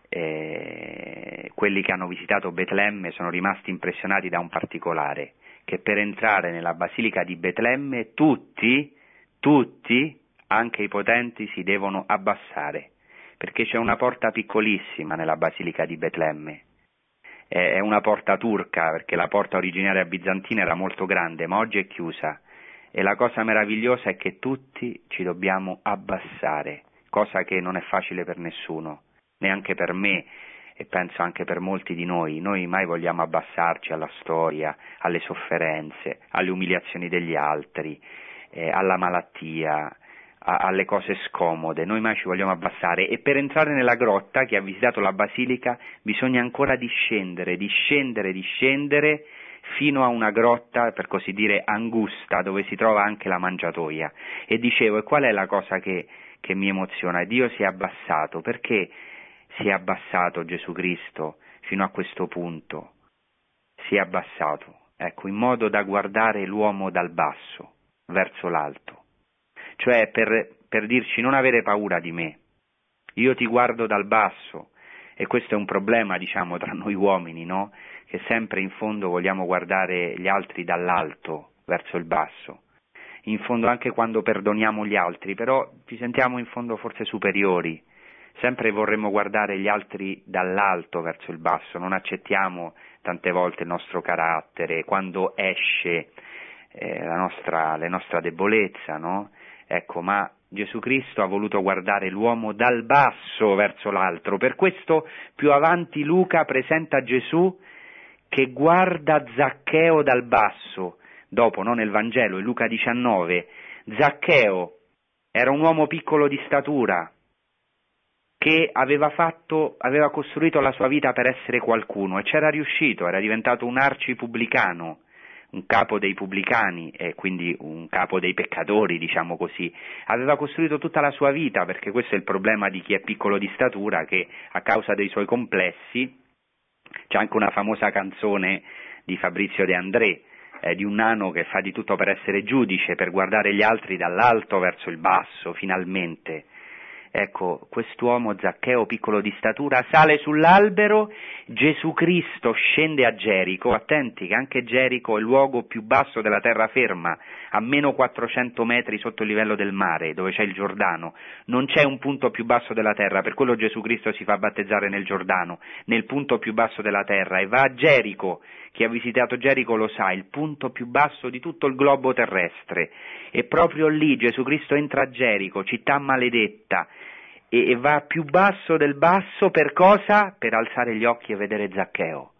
eh, quelli che hanno visitato Betlemme sono rimasti impressionati da un particolare, che per entrare nella Basilica di Betlemme tutti, tutti, anche i potenti, si devono abbassare, perché c'è una porta piccolissima nella Basilica di Betlemme. È una porta turca, perché la porta originaria bizantina era molto grande, ma oggi è chiusa. E la cosa meravigliosa è che tutti ci dobbiamo abbassare, cosa che non è facile per nessuno, neanche per me e penso anche per molti di noi. Noi mai vogliamo abbassarci alla storia, alle sofferenze, alle umiliazioni degli altri, eh, alla malattia, a, alle cose scomode, noi mai ci vogliamo abbassare e per entrare nella grotta, chi ha visitato la basilica, bisogna ancora discendere, discendere, discendere fino a una grotta, per così dire, angusta, dove si trova anche la mangiatoia. E dicevo, e qual è la cosa che, che mi emoziona? Dio si è abbassato, perché si è abbassato Gesù Cristo fino a questo punto? Si è abbassato, ecco, in modo da guardare l'uomo dal basso verso l'alto cioè per, per dirci non avere paura di me, io ti guardo dal basso e questo è un problema, diciamo, tra noi uomini, no? Che sempre in fondo vogliamo guardare gli altri dall'alto verso il basso. In fondo anche quando perdoniamo gli altri, però ci sentiamo in fondo forse superiori. Sempre vorremmo guardare gli altri dall'alto verso il basso, non accettiamo tante volte il nostro carattere, quando esce eh, la, nostra, la nostra debolezza, no? Ecco, ma Gesù Cristo ha voluto guardare l'uomo dal basso verso l'altro. Per questo più avanti Luca presenta Gesù che guarda Zaccheo dal basso. Dopo, no, nel Vangelo, in Luca 19, Zaccheo era un uomo piccolo di statura che aveva, fatto, aveva costruito la sua vita per essere qualcuno e c'era riuscito, era diventato un arcipubblicano un capo dei pubblicani e quindi un capo dei peccatori, diciamo così, aveva costruito tutta la sua vita, perché questo è il problema di chi è piccolo di statura, che a causa dei suoi complessi, c'è anche una famosa canzone di Fabrizio De André, eh, di un nano che fa di tutto per essere giudice, per guardare gli altri dall'alto verso il basso, finalmente, Ecco, quest'uomo Zaccheo, piccolo di statura, sale sull'albero, Gesù Cristo scende a Gerico, attenti che anche Gerico è il luogo più basso della terraferma, a meno 400 metri sotto il livello del mare, dove c'è il Giordano. Non c'è un punto più basso della terra, per quello Gesù Cristo si fa battezzare nel Giordano, nel punto più basso della terra, e va a Gerico. Chi ha visitato Gerico lo sa, il punto più basso di tutto il globo terrestre. E proprio lì Gesù Cristo entra a Gerico, città maledetta, e, e va più basso del basso per cosa? Per alzare gli occhi e vedere Zaccheo.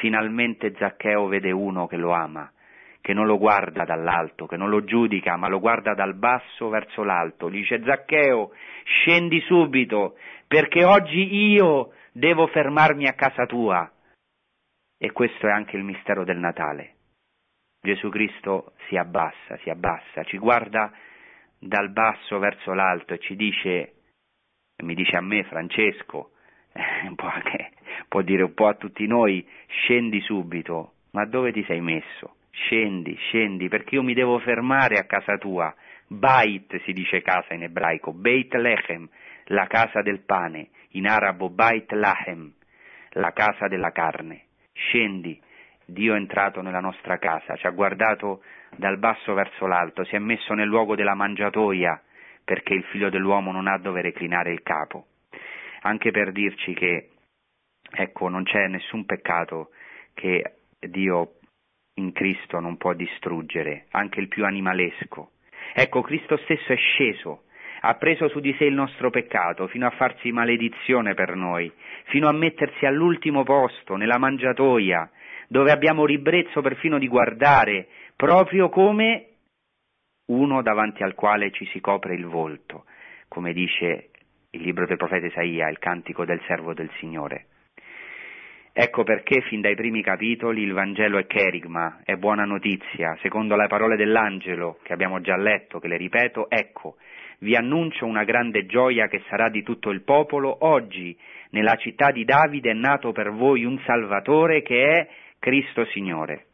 Finalmente Zaccheo vede uno che lo ama, che non lo guarda dall'alto, che non lo giudica, ma lo guarda dal basso verso l'alto. Gli dice Zaccheo, scendi subito, perché oggi io devo fermarmi a casa tua. E questo è anche il mistero del Natale. Gesù Cristo si abbassa, si abbassa, ci guarda dal basso verso l'alto e ci dice mi dice a me Francesco, eh, può dire un po' a tutti noi, scendi subito, ma dove ti sei messo? Scendi, scendi, perché io mi devo fermare a casa tua. Bait si dice casa in ebraico, Beit Lechem, la casa del pane, in arabo Bait Lahem, la casa della carne. Scendi, Dio è entrato nella nostra casa, ci ha guardato dal basso verso l'alto, si è messo nel luogo della mangiatoia, perché il figlio dell'uomo non ha dove reclinare il capo, anche per dirci che ecco, non c'è nessun peccato che Dio in Cristo non può distruggere, anche il più animalesco. Ecco, Cristo stesso è sceso, ha preso su di sé il nostro peccato, fino a farsi maledizione per noi, fino a mettersi all'ultimo posto, nella mangiatoia, dove abbiamo ribrezzo perfino di guardare, proprio come uno davanti al quale ci si copre il volto, come dice il libro del profeta Isaia, il cantico del servo del Signore. Ecco perché fin dai primi capitoli il Vangelo è cherigma, è buona notizia, secondo le parole dell'angelo che abbiamo già letto, che le ripeto, ecco, vi annuncio una grande gioia che sarà di tutto il popolo, oggi nella città di Davide è nato per voi un Salvatore che è Cristo Signore.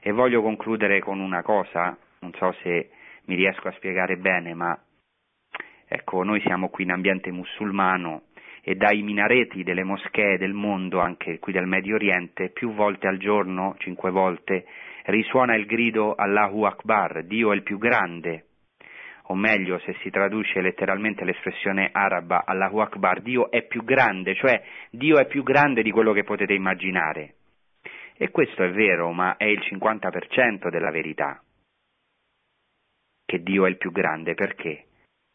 E voglio concludere con una cosa, non so se mi riesco a spiegare bene, ma ecco, noi siamo qui in ambiente musulmano e dai minareti delle moschee del mondo, anche qui del Medio Oriente, più volte al giorno, cinque volte, risuona il grido Allahu Akbar, Dio è il più grande, o meglio se si traduce letteralmente l'espressione araba Allahu Akbar, Dio è più grande, cioè Dio è più grande di quello che potete immaginare. E questo è vero, ma è il 50% della verità, che Dio è il più grande, perché?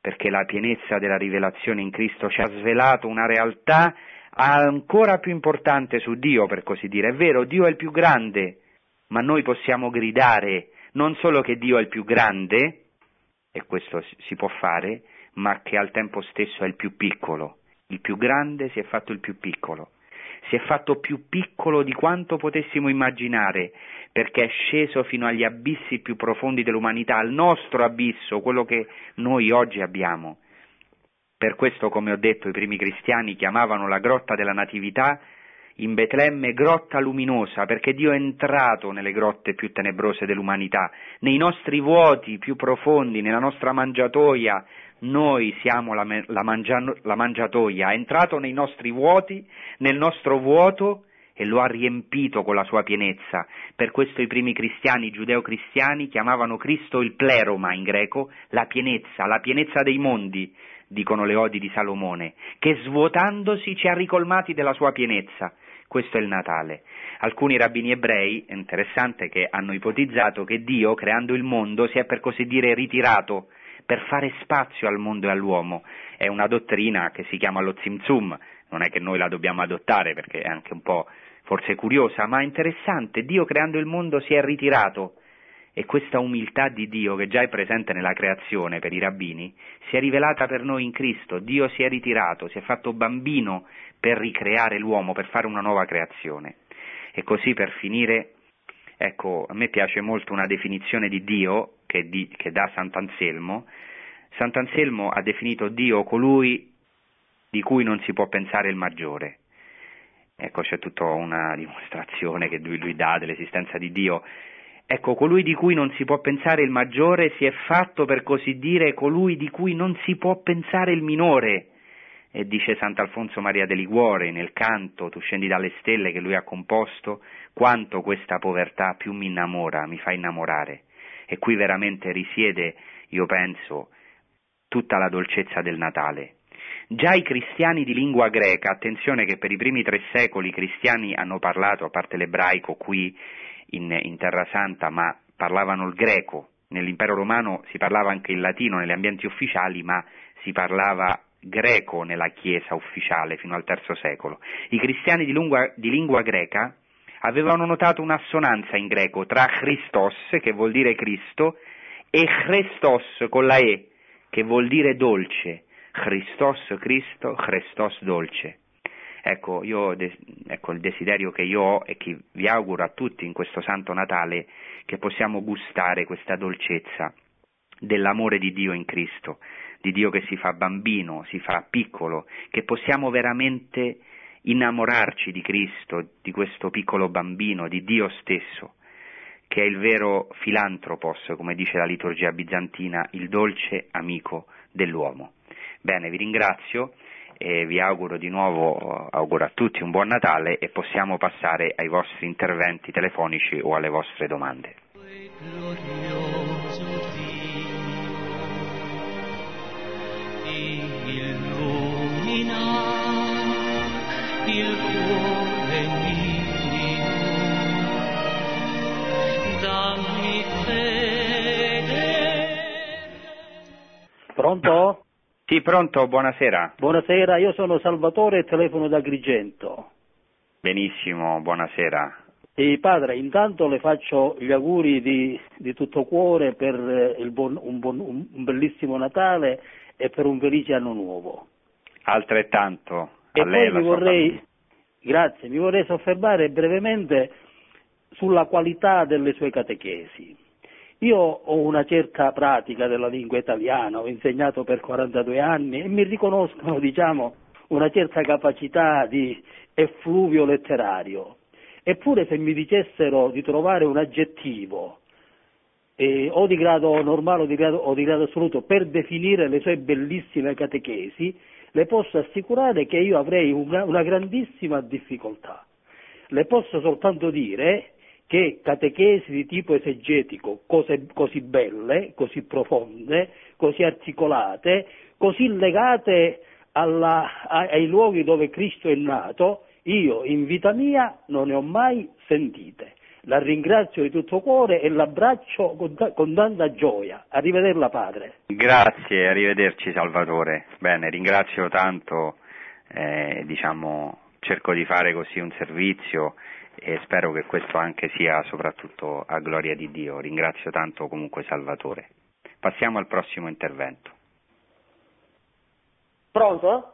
perché la pienezza della rivelazione in Cristo ci ha svelato una realtà ancora più importante su Dio, per così dire. È vero, Dio è il più grande, ma noi possiamo gridare non solo che Dio è il più grande, e questo si può fare, ma che al tempo stesso è il più piccolo. Il più grande si è fatto il più piccolo. Si è fatto più piccolo di quanto potessimo immaginare perché è sceso fino agli abissi più profondi dell'umanità, al nostro abisso, quello che noi oggi abbiamo. Per questo, come ho detto, i primi cristiani chiamavano la grotta della Natività in Betlemme grotta luminosa, perché Dio è entrato nelle grotte più tenebrose dell'umanità, nei nostri vuoti più profondi, nella nostra mangiatoia. Noi siamo la, la, mangia, la mangiatoia, è entrato nei nostri vuoti, nel nostro vuoto e lo ha riempito con la sua pienezza. Per questo i primi cristiani giudeo-cristiani chiamavano Cristo il pleroma in greco, la pienezza, la pienezza dei mondi, dicono le odi di Salomone, che svuotandosi ci ha ricolmati della sua pienezza. Questo è il Natale. Alcuni rabbini ebrei, è interessante che hanno ipotizzato che Dio, creando il mondo, si è per così dire ritirato per fare spazio al mondo e all'uomo. È una dottrina che si chiama lo Tzimtzum, non è che noi la dobbiamo adottare perché è anche un po' forse curiosa, ma interessante, Dio creando il mondo si è ritirato e questa umiltà di Dio che già è presente nella creazione per i rabbini si è rivelata per noi in Cristo, Dio si è ritirato, si è fatto bambino per ricreare l'uomo, per fare una nuova creazione. E così per finire, ecco, a me piace molto una definizione di Dio che, di, che dà Sant'Anselmo. Sant'Anselmo ha definito Dio colui di cui non si può pensare il maggiore. Ecco, c'è tutta una dimostrazione che lui, lui dà dell'esistenza di Dio. Ecco, colui di cui non si può pensare il maggiore si è fatto, per così dire, colui di cui non si può pensare il minore. E dice Sant'Alfonso Maria de Liguore nel canto Tu scendi dalle stelle che lui ha composto, quanto questa povertà più mi innamora, mi fa innamorare. E qui veramente risiede, io penso, tutta la dolcezza del Natale. Già i cristiani di lingua greca, attenzione che per i primi tre secoli i cristiani hanno parlato, a parte l'ebraico qui in, in Terra Santa, ma parlavano il greco, nell'impero romano si parlava anche il latino negli ambienti ufficiali, ma si parlava greco nella Chiesa ufficiale fino al III secolo. I cristiani di lingua, di lingua greca avevano notato un'assonanza in greco tra Christos, che vuol dire Cristo, e Christos con la E, che vuol dire dolce. Christos Cristo, Christos dolce. Ecco, io, ecco, il desiderio che io ho e che vi auguro a tutti in questo Santo Natale che possiamo gustare questa dolcezza dell'amore di Dio in Cristo, di Dio che si fa bambino, si fa piccolo, che possiamo veramente innamorarci di Cristo, di questo piccolo bambino, di Dio stesso, che è il vero filantropos, come dice la liturgia bizantina, il dolce amico dell'uomo. Bene, vi ringrazio e vi auguro di nuovo, auguro a tutti un buon Natale e possiamo passare ai vostri interventi telefonici o alle vostre domande. Pronto? Sì, pronto, buonasera. Buonasera, io sono Salvatore e telefono da Agrigento. Benissimo, buonasera. E padre, intanto le faccio gli auguri di, di tutto cuore per buon, un, buon, un, bellissimo Natale e per un felice anno nuovo. Altrettanto. E poi mi vorrei, Grazie, mi vorrei soffermare brevemente sulla qualità delle sue catechesi. Io ho una certa pratica della lingua italiana, ho insegnato per 42 anni e mi riconoscono, diciamo, una certa capacità di effluvio letterario. Eppure se mi dicessero di trovare un aggettivo eh, o di grado normale o di grado, o di grado assoluto per definire le sue bellissime catechesi, le posso assicurare che io avrei una, una grandissima difficoltà. Le posso soltanto dire che catechesi di tipo esegetico cose, così belle, così profonde, così articolate, così legate alla, ai luoghi dove Cristo è nato, io in vita mia non ne ho mai sentite. La ringrazio di tutto cuore e l'abbraccio con, tanta gioia. Arrivederla padre. Grazie, arrivederci Salvatore. Bene, ringrazio tanto, eh, diciamo, cerco di fare così un servizio e spero che questo anche sia soprattutto a gloria di Dio. Ringrazio tanto comunque Salvatore. Passiamo al prossimo intervento. Pronto?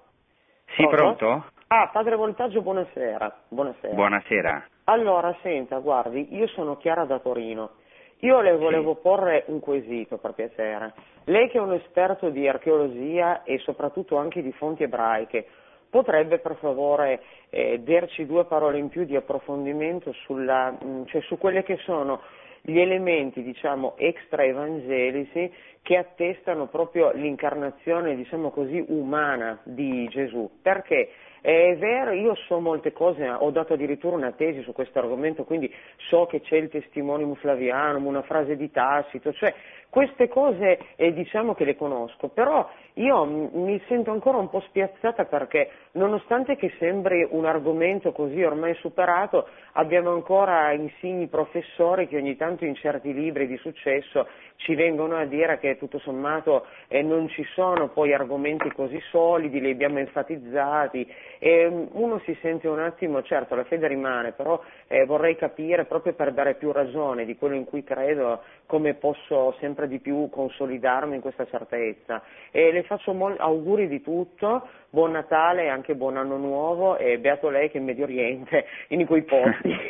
Sì, pronto? pronto? Ah, padre Voltaggio, buonasera. buonasera. Buonasera. Allora, senta, guardi, io sono Chiara da Torino. Io le volevo sì. porre un quesito, per piacere. Lei che è un esperto di archeologia e soprattutto anche di fonti ebraiche, potrebbe per favore eh, dirci due parole in più di approfondimento sulla, mm, cioè su quelle che sono gli elementi diciamo extraevangelici che attestano proprio l'incarnazione diciamo così umana di Gesù. Perché è vero, io so molte cose, ho dato addirittura una tesi su questo argomento, quindi so che c'è il testimonium flavianum, una frase di Tacito, cioè queste cose eh, diciamo che le conosco, però io mi sento ancora un po' spiazzata perché nonostante che sembri un argomento così ormai superato, abbiamo ancora insigni professori che ogni tanto in certi libri di successo ci vengono a dire che tutto sommato eh, non ci sono poi argomenti così solidi, li abbiamo enfatizzati e mm, uno si sente un attimo, certo la fede rimane, però eh, vorrei capire proprio per dare più ragione di quello in cui credo come posso sempre di più consolidarmi in questa certezza. E le faccio mol- auguri di tutto, buon Natale e anche buon anno nuovo e beato lei che in Medio Oriente, in quei posti.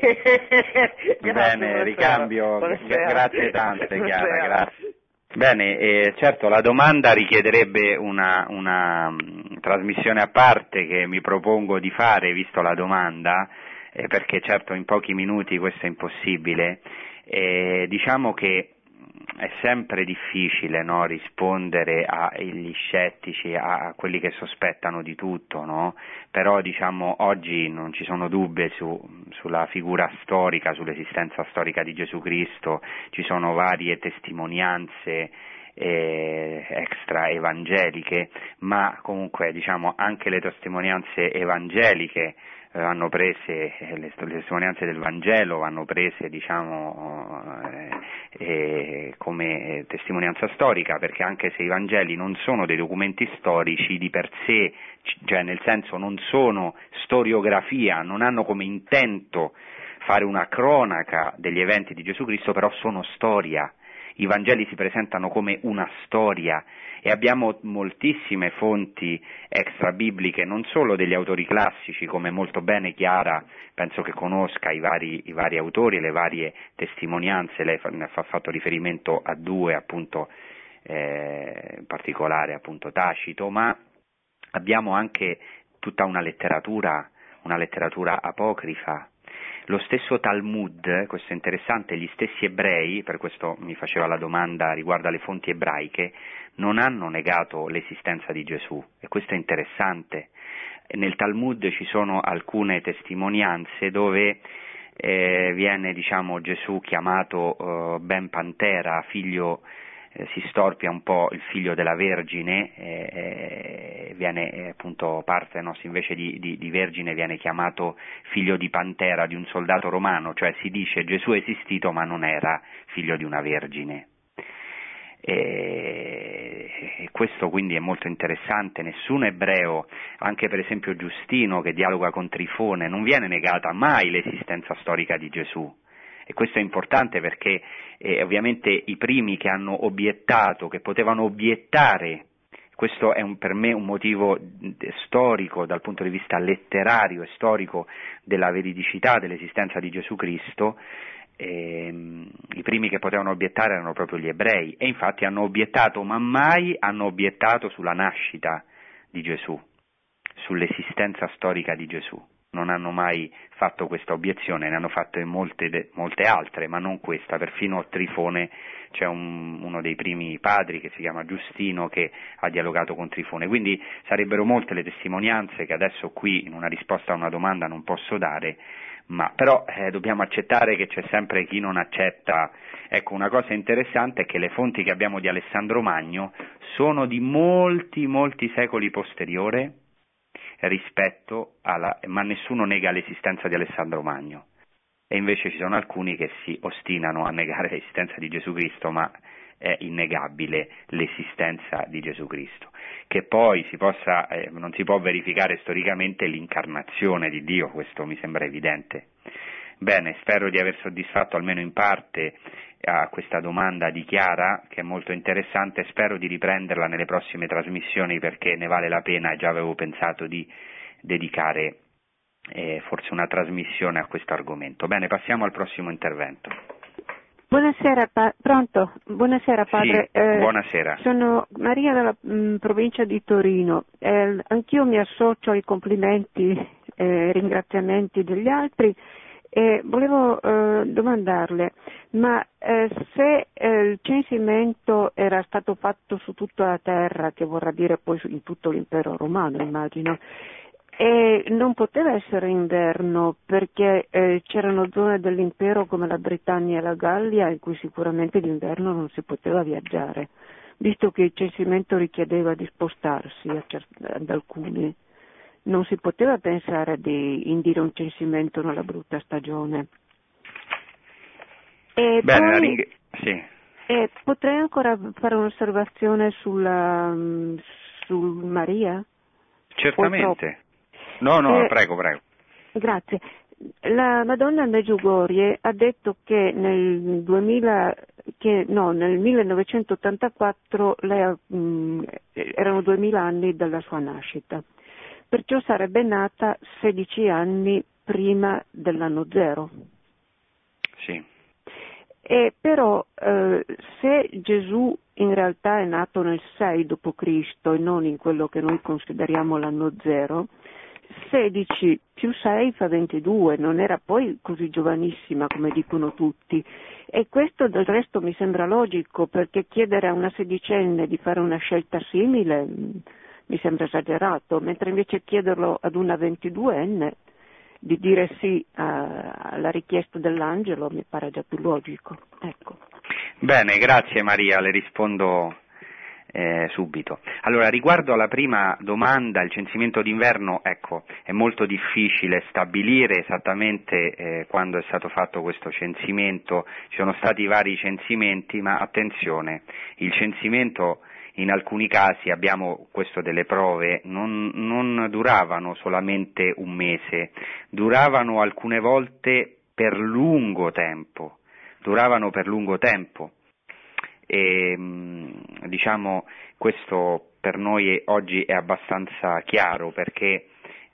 Bene, ricambio, buonasera. grazie tante Chiara, grazie. Bene, eh, certo la domanda richiederebbe una, una um, trasmissione a parte che mi propongo di fare, visto la domanda, eh, perché certo in pochi minuti questo è impossibile. Eh, diciamo che è sempre difficile no, rispondere agli scettici, a quelli che sospettano di tutto, no? però diciamo, oggi non ci sono dubbi su, sulla figura storica, sull'esistenza storica di Gesù Cristo, ci sono varie testimonianze eh, extra evangeliche, ma comunque diciamo, anche le testimonianze evangeliche eh, hanno prese, eh, le, testimonianze del Vangelo vanno prese diciamo, eh, come testimonianza storica, perché anche se i Vangeli non sono dei documenti storici di per sé, cioè nel senso non sono storiografia, non hanno come intento fare una cronaca degli eventi di Gesù Cristo, però sono storia. I Vangeli si presentano come una storia e abbiamo moltissime fonti extra-bibliche, non solo degli autori classici, come molto bene Chiara penso che conosca i vari, i vari autori le varie testimonianze, lei ne ha fatto riferimento a due, appunto, eh, in particolare appunto Tacito, ma abbiamo anche tutta una letteratura, una letteratura apocrifa, lo stesso Talmud, questo è interessante, gli stessi ebrei, per questo mi faceva la domanda riguardo alle fonti ebraiche, non hanno negato l'esistenza di Gesù e questo è interessante. Nel Talmud ci sono alcune testimonianze dove eh, viene diciamo, Gesù chiamato eh, Ben Pantera, figlio eh, si storpia un po' il figlio della Vergine, eh, viene eh, appunto parte, no, invece di, di, di, Vergine viene chiamato figlio di Pantera, di un soldato romano, cioè si dice Gesù è esistito ma non era figlio di una Vergine. E questo quindi è molto interessante, nessun ebreo, anche per esempio Giustino che dialoga con Trifone, non viene negata mai l'esistenza storica di Gesù, e questo è importante perché eh, ovviamente i primi che hanno obiettato, che potevano obiettare questo è un, per me un motivo storico dal punto di vista letterario e storico della veridicità dell'esistenza di Gesù Cristo. Eh, I primi che potevano obiettare erano proprio gli ebrei e infatti hanno obiettato, ma mai hanno obiettato sulla nascita di Gesù, sull'esistenza storica di Gesù non hanno mai fatto questa obiezione, ne hanno fatte molte, molte altre, ma non questa, perfino Trifone c'è un, uno dei primi padri che si chiama Giustino che ha dialogato con Trifone, quindi sarebbero molte le testimonianze che adesso qui in una risposta a una domanda non posso dare, ma però eh, dobbiamo accettare che c'è sempre chi non accetta. Ecco, una cosa interessante è che le fonti che abbiamo di Alessandro Magno sono di molti, molti secoli posteriore rispetto alla, ma nessuno nega l'esistenza di Alessandro Magno. E invece ci sono alcuni che si ostinano a negare l'esistenza di Gesù Cristo, ma è innegabile l'esistenza di Gesù Cristo. Che poi si possa, eh, non si può verificare storicamente l'incarnazione di Dio, questo mi sembra evidente. Bene, spero di aver soddisfatto almeno in parte a questa domanda di Chiara, che è molto interessante, spero di riprenderla nelle prossime trasmissioni perché ne vale la pena e già avevo pensato di dedicare eh, forse una trasmissione a questo argomento. Bene, passiamo al prossimo intervento. Buonasera, pa- pronto? Buonasera padre. Sì, eh, buonasera. Sono Maria della mh, mm, provincia di Torino. Eh, anch'io mi associo ai complimenti e eh, ringraziamenti degli altri e volevo eh, domandarle, ma eh, se eh, il censimento era stato fatto su tutta la terra, che vorrà dire poi in tutto l'impero romano, immagino, e non poteva essere inverno perché eh, c'erano zone dell'impero come la Britannia e la Gallia in cui sicuramente d'inverno non si poteva viaggiare, visto che il censimento richiedeva di spostarsi ad alcuni non si poteva pensare di indire un censimento nella brutta stagione. E Bene, poi, ring- sì. e potrei ancora fare un'osservazione sulla, mm, su Maria? Certamente. No, no, eh, prego, prego. Grazie. La Madonna Meggiugorie ha detto che nel, 2000, che, no, nel 1984 lei, mh, mm, erano 2000 anni dalla sua nascita perciò sarebbe nata 16 anni prima dell'anno zero. Sì. E però eh, se Gesù in realtà è nato nel 6 d.C. e non in quello che noi consideriamo l'anno zero, 16 più 6 fa 22, non era poi così giovanissima come dicono tutti. E questo del resto mi sembra logico perché chiedere a una sedicenne di fare una scelta simile mi sembra esagerato, mentre invece chiederlo ad una 22enne di dire sì alla richiesta dell'angelo mi pare già più logico. Ecco. Bene, grazie Maria, le rispondo eh, subito. Allora, riguardo alla prima domanda, il censimento d'inverno, ecco, è molto difficile stabilire esattamente eh, quando è stato fatto questo censimento, ci sono stati vari censimenti, ma attenzione, il censimento in alcuni casi abbiamo questo delle prove, non, non duravano solamente un mese, duravano alcune volte per lungo tempo, duravano per lungo tempo. E, diciamo, questo per noi oggi è abbastanza chiaro perché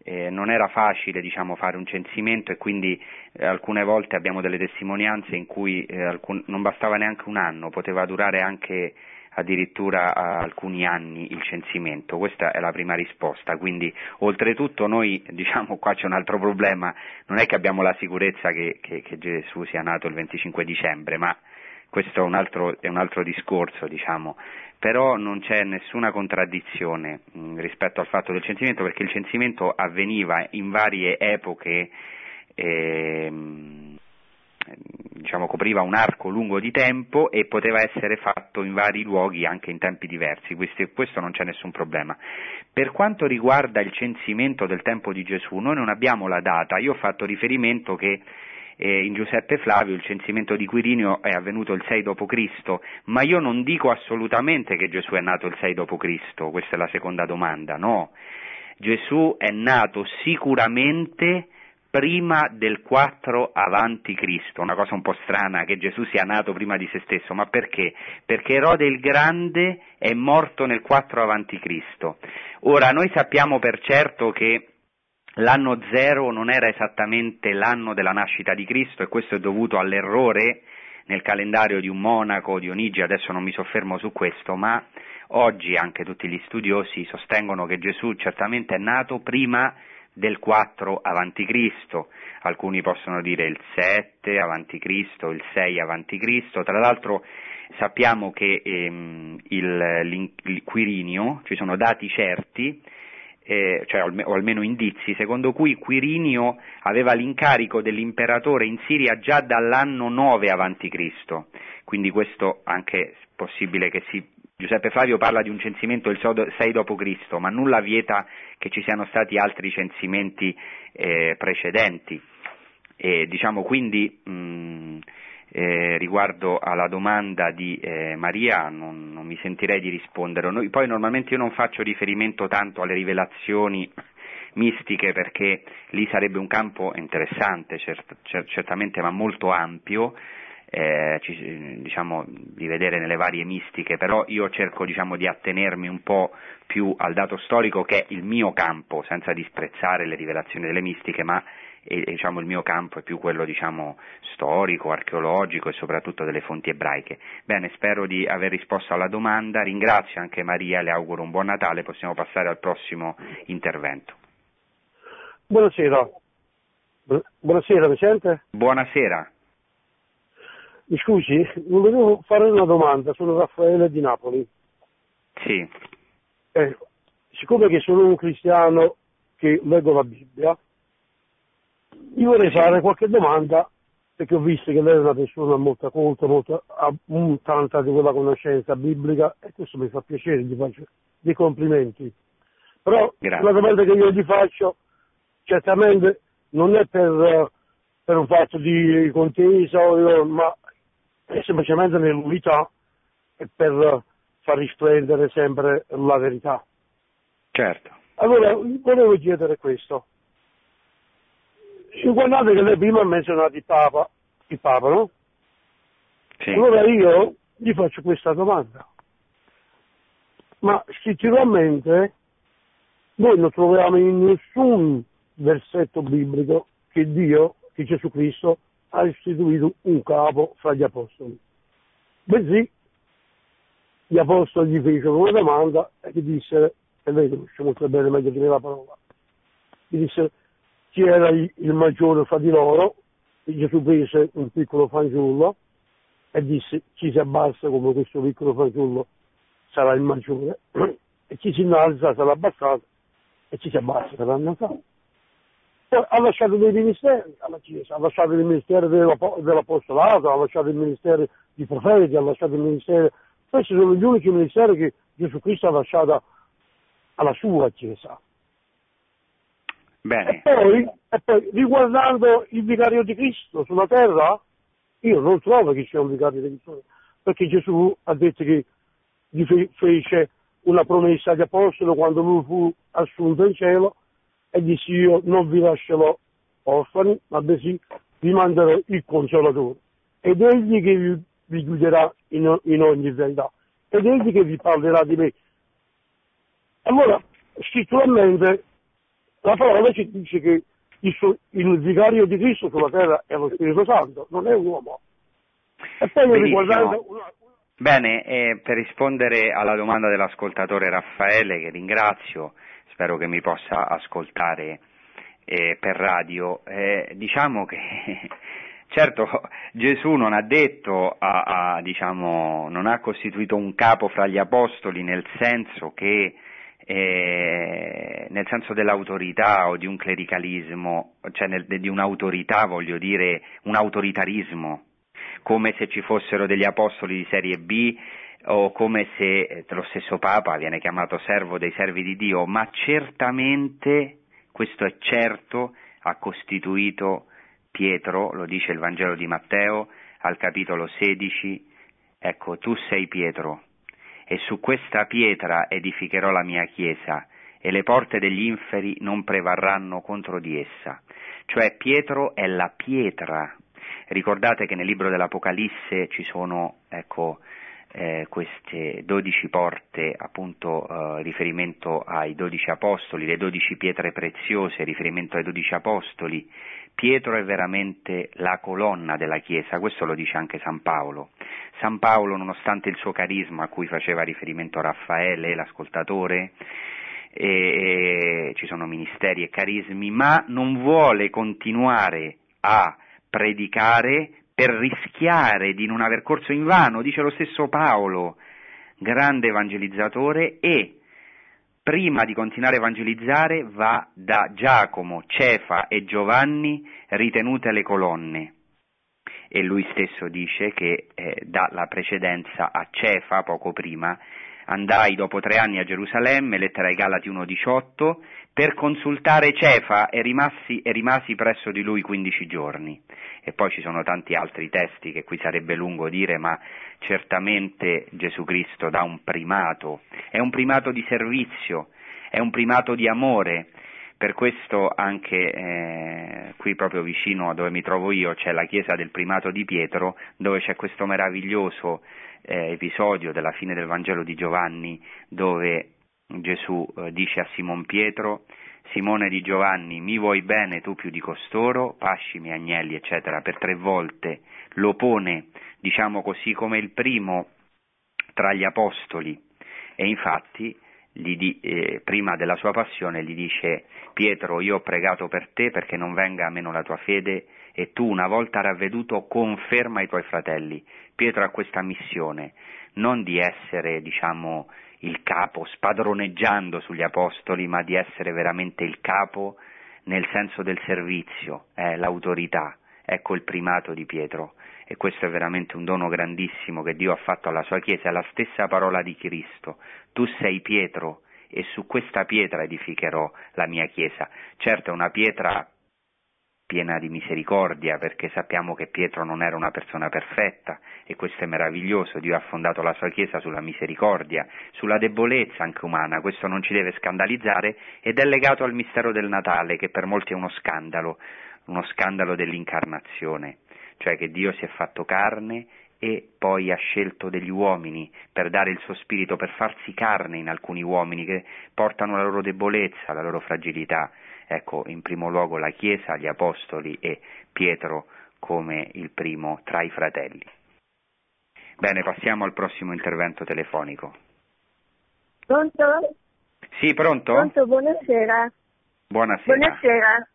eh, non era facile diciamo, fare un censimento e quindi eh, alcune volte abbiamo delle testimonianze in cui eh, alcun, non bastava neanche un anno, poteva durare anche addirittura alcuni anni il censimento, questa è la prima risposta, quindi oltretutto noi diciamo qua c'è un altro problema, non è che abbiamo la sicurezza che, che, che Gesù sia nato il 25 dicembre, ma questo è un altro, è un altro discorso, diciamo. però non c'è nessuna contraddizione mh, mm, rispetto al fatto del censimento perché il censimento avveniva in varie epoche eh, diciamo, copriva un arco lungo di tempo e poteva essere fatto in vari luoghi anche in tempi diversi, questo, questo non c'è nessun problema. Per quanto riguarda il censimento del tempo di Gesù, noi non abbiamo la data, io ho fatto riferimento che eh, in Giuseppe Flavio il censimento di Quirinio è avvenuto il 6 d.C., ma io non dico assolutamente che Gesù è nato il 6 d.C., questa è la seconda domanda, no. Gesù è nato sicuramente prima del 4 avanti Cristo, una cosa un po' strana che Gesù sia nato prima di se stesso, ma perché? Perché Erode il Grande è morto nel 4 avanti Cristo. Ora noi sappiamo per certo che l'anno zero non era esattamente l'anno della nascita di Cristo e questo è dovuto all'errore nel calendario di un monaco, Dionigi, adesso non mi soffermo su questo, ma oggi anche tutti gli studiosi sostengono che Gesù certamente è nato prima del 4 avanti Cristo, alcuni possono dire il 7 avanti Cristo, il 6 avanti Cristo, tra l'altro sappiamo che ehm, il, il Quirinio, ci sono dati certi, eh, cioè, o almeno indizi, secondo cui Quirinio aveva l'incarico dell'imperatore in Siria già dall'anno 9 avanti Cristo, quindi questo anche è possibile che si Giuseppe Flavio parla di un censimento del 6 d.C., ma nulla vieta che ci siano stati altri censimenti eh, precedenti. E, diciamo quindi mh, eh, riguardo alla domanda di eh, Maria non, non, mi sentirei di rispondere. Noi, poi normalmente io non faccio riferimento tanto alle rivelazioni mistiche perché lì sarebbe un campo interessante, cert, certamente ma molto ampio, eh, ci, diciamo, di vedere nelle varie mistiche, però io cerco diciamo, di attenermi un po' più al dato storico che è il mio campo, senza disprezzare le rivelazioni delle mistiche, ma e, diciamo, il mio campo è più quello diciamo, storico, archeologico e soprattutto delle fonti ebraiche. Bene, spero di aver risposto alla domanda, ringrazio anche Maria, le auguro un buon Natale, possiamo passare al prossimo intervento. Buonasera. Buonasera, mi sente? Buonasera. Mi scusi, volevo fare una domanda, sono Raffaele di Napoli. Sì. Eh, siccome che sono un cristiano che leggo la Bibbia, io vorrei fare qualche domanda perché ho visto che lei è una persona molto colta, molto, ha tanta di quella conoscenza biblica e questo mi fa piacere, gli faccio dei complimenti. Però Grazie. la domanda che io gli faccio certamente non è per, per un fatto di contesa, ma è semplicemente nell'unità e per far risplendere sempre la verità. Certo. Allora, volevo chiedere questo. Guardate che lei prima ha menzionato il Papa, il Papa, no? Sì. Allora io gli faccio questa domanda. Ma scritturalmente noi non troviamo in nessun versetto biblico che Dio, che Gesù Cristo, ha istituito un capo fra gli apostoli. Bensì gli apostoli gli fecero una domanda e gli dissero, e lei conosce molto bene meglio di me la parola, gli dissero chi era il maggiore fra di loro, e Gesù prese un piccolo fanciullo e disse chi si abbassa come questo piccolo fanciullo sarà il maggiore e chi si innalza sarà abbassato e chi si abbassa sarà innalzato. Poi ha lasciato dei ministeri alla Chiesa, ha lasciato il ministero dell'Apostolato, ha lasciato il ministero di profeti, ha lasciato il ministero... Questi sono gli unici ministeri che Gesù Cristo ha lasciato alla sua Chiesa. Bene. E poi, e poi, riguardando il vicario di Cristo sulla terra, io non trovo che sia un vicario di Cristo, perché Gesù ha detto che gli fece una promessa agli apostoli quando lui fu assunto in cielo e disse io non vi lascerò orfani, ma bensì vi manderò il consolatore. Ed egli che vi, vi guiderà in, in, ogni verità. Ed egli che vi parlerà di me. Allora, scritturalmente, la parola ci dice che il, il, vicario di Cristo sulla terra è lo Spirito Santo, non è un uomo. E poi riguardando... Una... Bene, eh, per rispondere alla domanda dell'ascoltatore Raffaele, che ringrazio, spero che mi possa ascoltare eh, per radio, eh, diciamo che certo Gesù non ha detto, a, a, diciamo, non ha costituito un capo fra gli apostoli nel senso che eh, nel senso dell'autorità o di un clericalismo, cioè nel, di un'autorità, voglio dire, un autoritarismo, come se ci fossero degli apostoli di serie B o come se eh, lo stesso Papa viene chiamato servo dei servi di Dio, ma certamente, questo è certo, ha costituito Pietro, lo dice il Vangelo di Matteo al capitolo 16, ecco, tu sei Pietro, e su questa pietra edificherò la mia chiesa, e le porte degli inferi non prevarranno contro di essa. cioè Pietro è la pietra. Ricordate che nel libro dell'Apocalisse ci sono, ecco, eh, queste dodici porte, appunto eh, riferimento ai dodici apostoli, le dodici pietre preziose, riferimento ai dodici apostoli. Pietro è veramente la colonna della Chiesa, questo lo dice anche San Paolo. San Paolo, nonostante il suo carisma a cui faceva riferimento Raffaele, l'ascoltatore, e, e, ci sono ministeri e carismi, ma non vuole continuare a predicare per rischiare di non aver corso in vano, dice lo stesso Paolo, grande evangelizzatore, e prima di continuare a evangelizzare va da Giacomo, Cefa e Giovanni ritenute le colonne. E lui stesso dice che eh, dà la precedenza a Cefa poco prima, andai dopo tre anni a Gerusalemme, lettera ai Galati 1.18, per consultare Cefa e rimasi, e rimasi presso di lui 15 giorni. E poi ci sono tanti altri testi che qui sarebbe lungo dire, ma certamente Gesù Cristo dà un primato, è un primato di servizio, è un primato di amore, per questo anche eh, qui proprio vicino a dove mi trovo io c'è la chiesa del primato di Pietro, dove c'è questo meraviglioso eh, episodio della fine del Vangelo di Giovanni, dove Gesù eh, dice a Simon Pietro, Simone di Giovanni, mi vuoi bene tu più di costoro, pascimi agnelli, eccetera, per tre volte lo pone, diciamo così, come il primo tra gli apostoli. E infatti di, eh, prima della sua passione gli dice Pietro io ho pregato per te perché non venga a meno la tua fede e tu una volta ravveduto conferma i tuoi fratelli. Pietro ha questa missione, non di essere diciamo il capo spadroneggiando sugli apostoli, ma di essere veramente il capo nel senso del servizio, eh, l'autorità. Ecco il primato di Pietro e questo è veramente un dono grandissimo che Dio ha fatto alla sua Chiesa, è la stessa parola di Cristo. Tu sei Pietro e su questa pietra edificherò la mia Chiesa. Certo è una pietra piena di misericordia, perché sappiamo che Pietro non era una persona perfetta e questo è meraviglioso, Dio ha fondato la sua Chiesa sulla misericordia, sulla debolezza anche umana, questo non ci deve scandalizzare ed è legato al mistero del Natale che per molti è uno scandalo, uno scandalo dell'incarnazione, cioè che Dio si è fatto carne e poi ha scelto degli uomini per dare il suo spirito, per farsi carne in alcuni uomini che portano la loro debolezza, la loro fragilità Ecco, in primo luogo la Chiesa, gli Apostoli e Pietro come il primo tra i fratelli. Bene, passiamo al prossimo intervento telefonico. Pronto? Sì, pronto? Pronto, buonasera. Buonasera. Buonasera.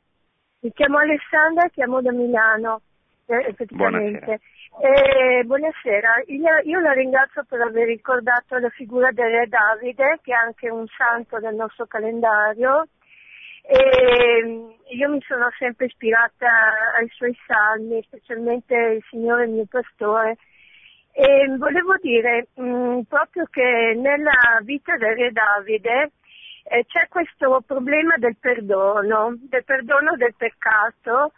Mi chiamo Alessandra, chiamo da Milano, eh, Buonasera. Eh, buonasera, io, io, la ringrazio per aver ricordato la figura del re Davide, che è anche un santo del nostro calendario, e mm, io mi sono sempre ispirata ai suoi salmi, specialmente il Signore mio pastore. E volevo dire mh, mm, proprio che nella vita del re Davide eh, c'è questo problema del perdono, del perdono del peccato,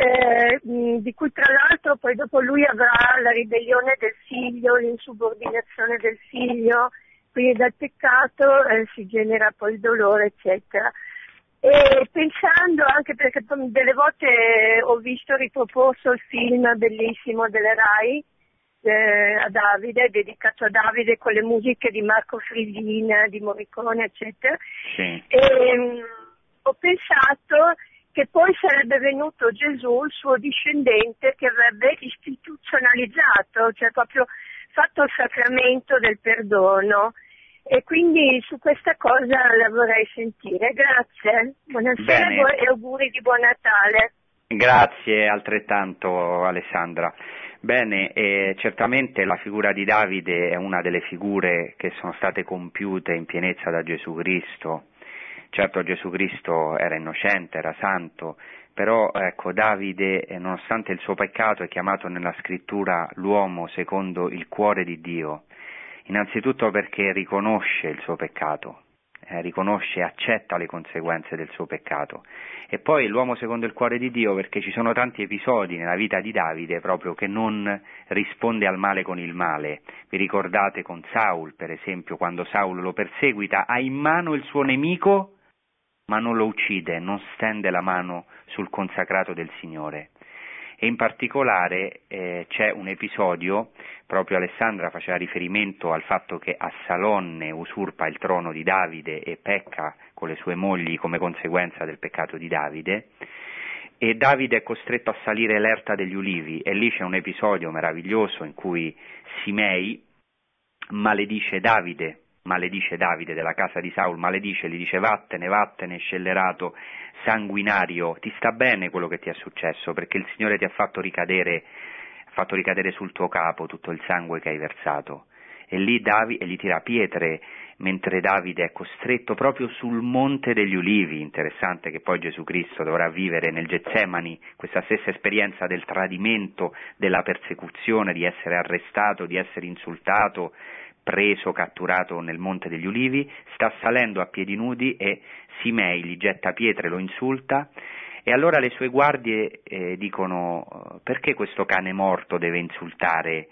eh, mm, di cui tra l'altro poi dopo lui avrà la ribellione del figlio, l'insubordinazione del figlio, quindi dal peccato eh, si genera poi il dolore, eccetera. E pensando anche perché delle volte ho visto riproposto il film bellissimo delle RAI eh, a Davide, dedicato a Davide con le musiche di Marco Friglin, di Morricone, eccetera. Sì. E, um, ho pensato che poi sarebbe venuto Gesù, il suo discendente, che avrebbe istituzionalizzato, cioè proprio fatto il sacramento del perdono e quindi su questa cosa la vorrei sentire. Grazie, buonasera Bene. e auguri di buon Natale. Grazie altrettanto Alessandra. Bene, eh, certamente la figura di Davide è una delle figure che sono state compiute in pienezza da Gesù Cristo. Certo Gesù Cristo era innocente, era santo, però ecco, Davide, eh, nonostante il suo peccato, è chiamato nella scrittura l'uomo secondo il cuore di Dio Innanzitutto perché riconosce il suo peccato, eh, riconosce e accetta le conseguenze del suo peccato. E poi l'uomo secondo il cuore di Dio perché ci sono tanti episodi nella vita di Davide proprio che non risponde al male con il male. Vi ricordate con Saul, per esempio, quando Saul lo perseguita, ha in mano il suo nemico ma non lo uccide, non stende la mano sul consacrato del Signore. E in particolare eh, c'è un episodio, proprio Alessandra faceva riferimento al fatto che Assalonne usurpa il trono di Davide e pecca con le sue mogli come conseguenza del peccato di Davide, e Davide è costretto a salire l'erta degli ulivi e lì c'è un episodio meraviglioso in cui Simei maledice Davide, maledice Davide della casa di Saul, maledice, gli dice vattene, vattene, scellerato, sanguinario, ti sta bene quello che ti è successo perché il Signore ti ha fatto ricadere, ha fatto ricadere sul tuo capo tutto il sangue che hai versato. E lì Davide, gli tira pietre mentre Davide è costretto proprio sul Monte degli Ulivi, interessante che poi Gesù Cristo dovrà vivere nel Getsemani questa stessa esperienza del tradimento, della persecuzione, di essere arrestato, di essere insultato, preso, catturato nel Monte degli Ulivi, sta salendo a piedi nudi e Simei gli getta pietre, lo insulta e allora le sue guardie eh, dicono perché questo cane morto deve insultare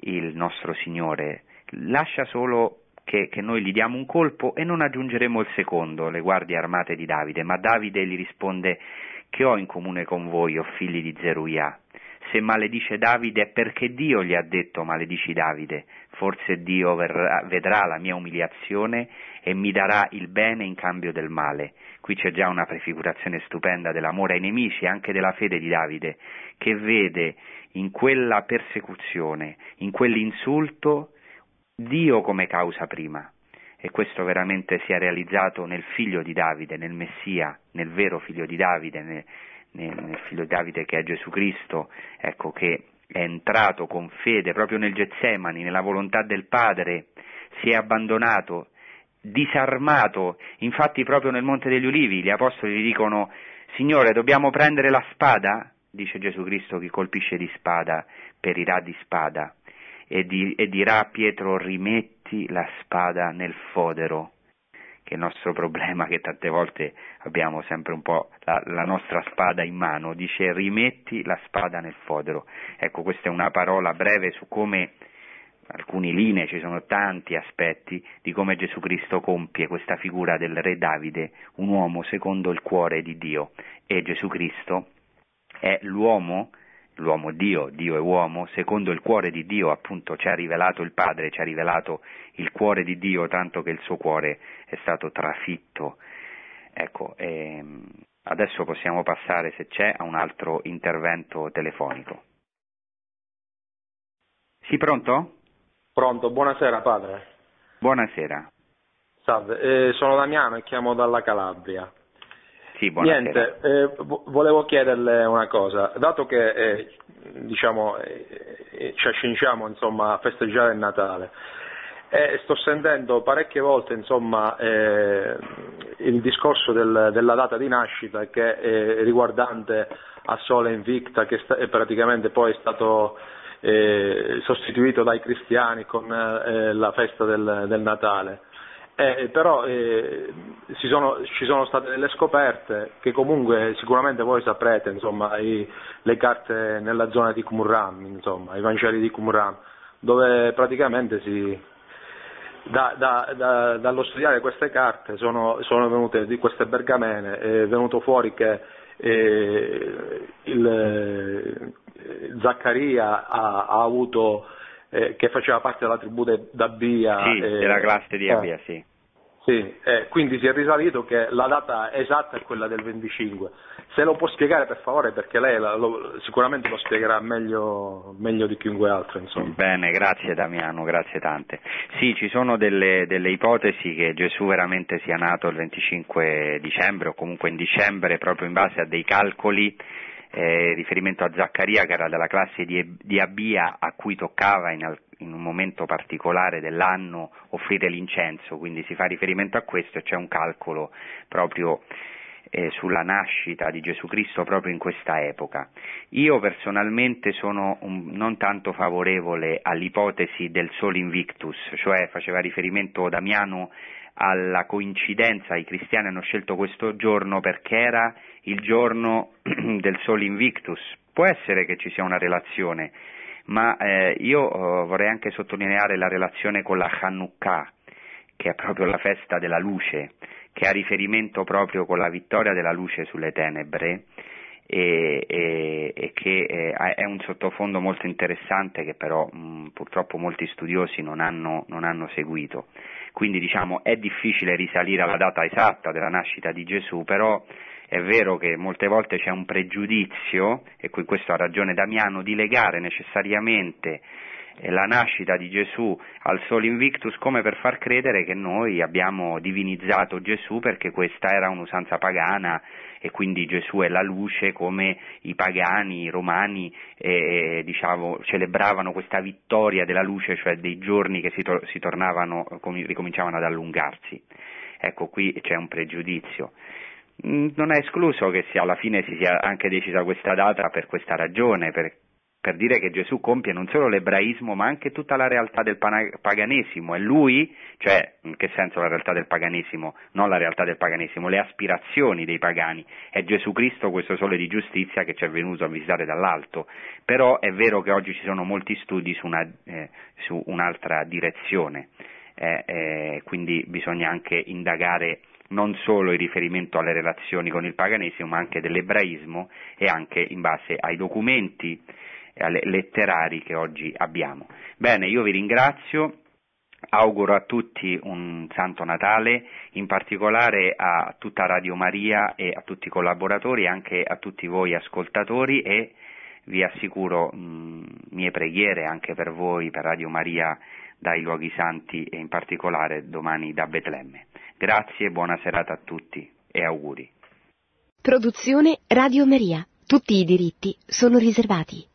il nostro Signore? Lascia solo che, che, noi gli diamo un colpo e non aggiungeremo il secondo, le guardie armate di Davide, ma Davide gli risponde che ho in comune con voi, o figli di Zeruiah? Se maledice Davide è perché Dio gli ha detto maledici Davide, forse Dio verrà, vedrà la mia umiliazione e mi darà il bene in cambio del male. Qui c'è già una prefigurazione stupenda dell'amore ai nemici e anche della fede di Davide, che vede in quella persecuzione, in quell'insulto, Dio come causa prima e questo veramente si è realizzato nel figlio di Davide, nel Messia, nel vero figlio di Davide, nel, nel figlio di Davide che è Gesù Cristo, ecco che è entrato con fede proprio nel Getsemani, nella volontà del Padre, si è abbandonato, disarmato, infatti proprio nel Monte degli Ulivi gli apostoli gli dicono Signore dobbiamo prendere la spada? Dice Gesù Cristo chi colpisce di spada perirà di spada e, di, e dirà a Pietro rimetti la spada nel fodero, che il nostro problema che tante volte abbiamo sempre un po' la, la nostra spada in mano, dice rimetti la spada nel fodero. Ecco, questa è una parola breve su come alcune linee, ci sono tanti aspetti di come Gesù Cristo compie questa figura del re Davide, un uomo secondo il cuore di Dio e Gesù Cristo è l'uomo l'uomo Dio, Dio e uomo, secondo il cuore di Dio appunto ci ha rivelato il Padre, ci ha rivelato il cuore di Dio, tanto che il suo cuore è stato trafitto. Ecco, ehm, adesso possiamo passare, se c'è, a un altro intervento telefonico. Sì, pronto? Pronto, buonasera padre. Buonasera. Salve, eh, sono Damiano e chiamo dalla Calabria. Sì. Niente, eh, volevo chiederle una cosa, dato che eh, diciamo, eh, eh, ci accingiamo insomma, a festeggiare il Natale, sto sentendo parecchie volte insomma, eh, il discorso del, della data di nascita che è riguardante a Sole Invicta, che sta, praticamente poi è stato eh, sostituito dai cristiani con la festa del, del Natale. Eh, però eh, sono, ci sono state delle scoperte che comunque sicuramente voi saprete, insomma, i, le carte nella zona di Qumran, insomma, i Vangeli di Qumran, dove praticamente si, da, da, da, dallo studiare queste carte sono, sono, venute di queste bergamene, è venuto fuori che eh, il, eh, Zaccaria ha, ha avuto eh, che faceva parte della tribù d'Abia. Sì, eh, della classe di Abia, sì. Sì, eh, quindi si è risalito che la data esatta è quella del 25. Se lo può spiegare per favore perché lei lo, sicuramente lo spiegherà meglio, meglio, di chiunque altro. Insomma. Bene, grazie Damiano, grazie tante. Sì, ci sono delle, delle, ipotesi che Gesù veramente sia nato il 25 dicembre o comunque in dicembre proprio in base a dei calcoli eh, riferimento a Zaccaria che era della classe di, di Abia a cui toccava in, in, un momento particolare dell'anno offrire l'incenso, quindi si fa riferimento a questo e c'è un calcolo proprio eh, sulla nascita di Gesù Cristo proprio in questa epoca. Io personalmente sono un, non tanto favorevole all'ipotesi del Sol Invictus, cioè faceva riferimento Damiano alla coincidenza, i cristiani hanno scelto questo giorno perché era il giorno del Sol Invictus. Può essere che ci sia una relazione, ma eh, io eh, vorrei anche sottolineare la relazione con la Hanukkah, che è proprio la festa della luce, che ha riferimento proprio con la vittoria della luce sulle tenebre e, e, e che eh, è un sottofondo molto interessante che però mh, purtroppo molti studiosi non hanno, non hanno seguito. Quindi diciamo è difficile risalire alla data esatta della nascita di Gesù, però è vero che molte volte c'è un pregiudizio, e qui questo ha ragione Damiano, di legare necessariamente eh, la nascita di Gesù al Sol Invictus come per far credere che noi abbiamo divinizzato Gesù perché questa era un'usanza pagana e quindi Gesù è la luce come i pagani, i romani eh, diciamo, celebravano questa vittoria della luce, cioè dei giorni che si, to- si tornavano, com- ricominciavano ad allungarsi. Ecco, qui c'è un pregiudizio. Mm, non è escluso che alla fine si sia anche decisa questa data per questa ragione, per, per dire che Gesù compie non solo l'ebraismo ma anche tutta la realtà del paganesimo. E lui, cioè in che senso la realtà del paganesimo, non la realtà del paganesimo, le aspirazioni dei pagani, è Gesù Cristo questo sole di giustizia che ci è venuto a visitare dall'alto, però è vero che oggi ci sono molti studi su, una, eh, su un'altra direzione, eh, eh, quindi bisogna anche indagare non solo in riferimento alle relazioni con il paganesimo ma anche dell'ebraismo e anche in base ai documenti letterari che oggi abbiamo. Bene, io vi ringrazio. Auguro a tutti un Santo Natale, in particolare a tutta Radio Maria e a tutti i collaboratori, anche a tutti voi ascoltatori e vi assicuro mh, mie preghiere anche per voi, per Radio Maria dai luoghi santi e in particolare domani da Betlemme. Grazie buona serata a tutti e auguri. Produzione Radio Maria. Tutti i diritti sono riservati.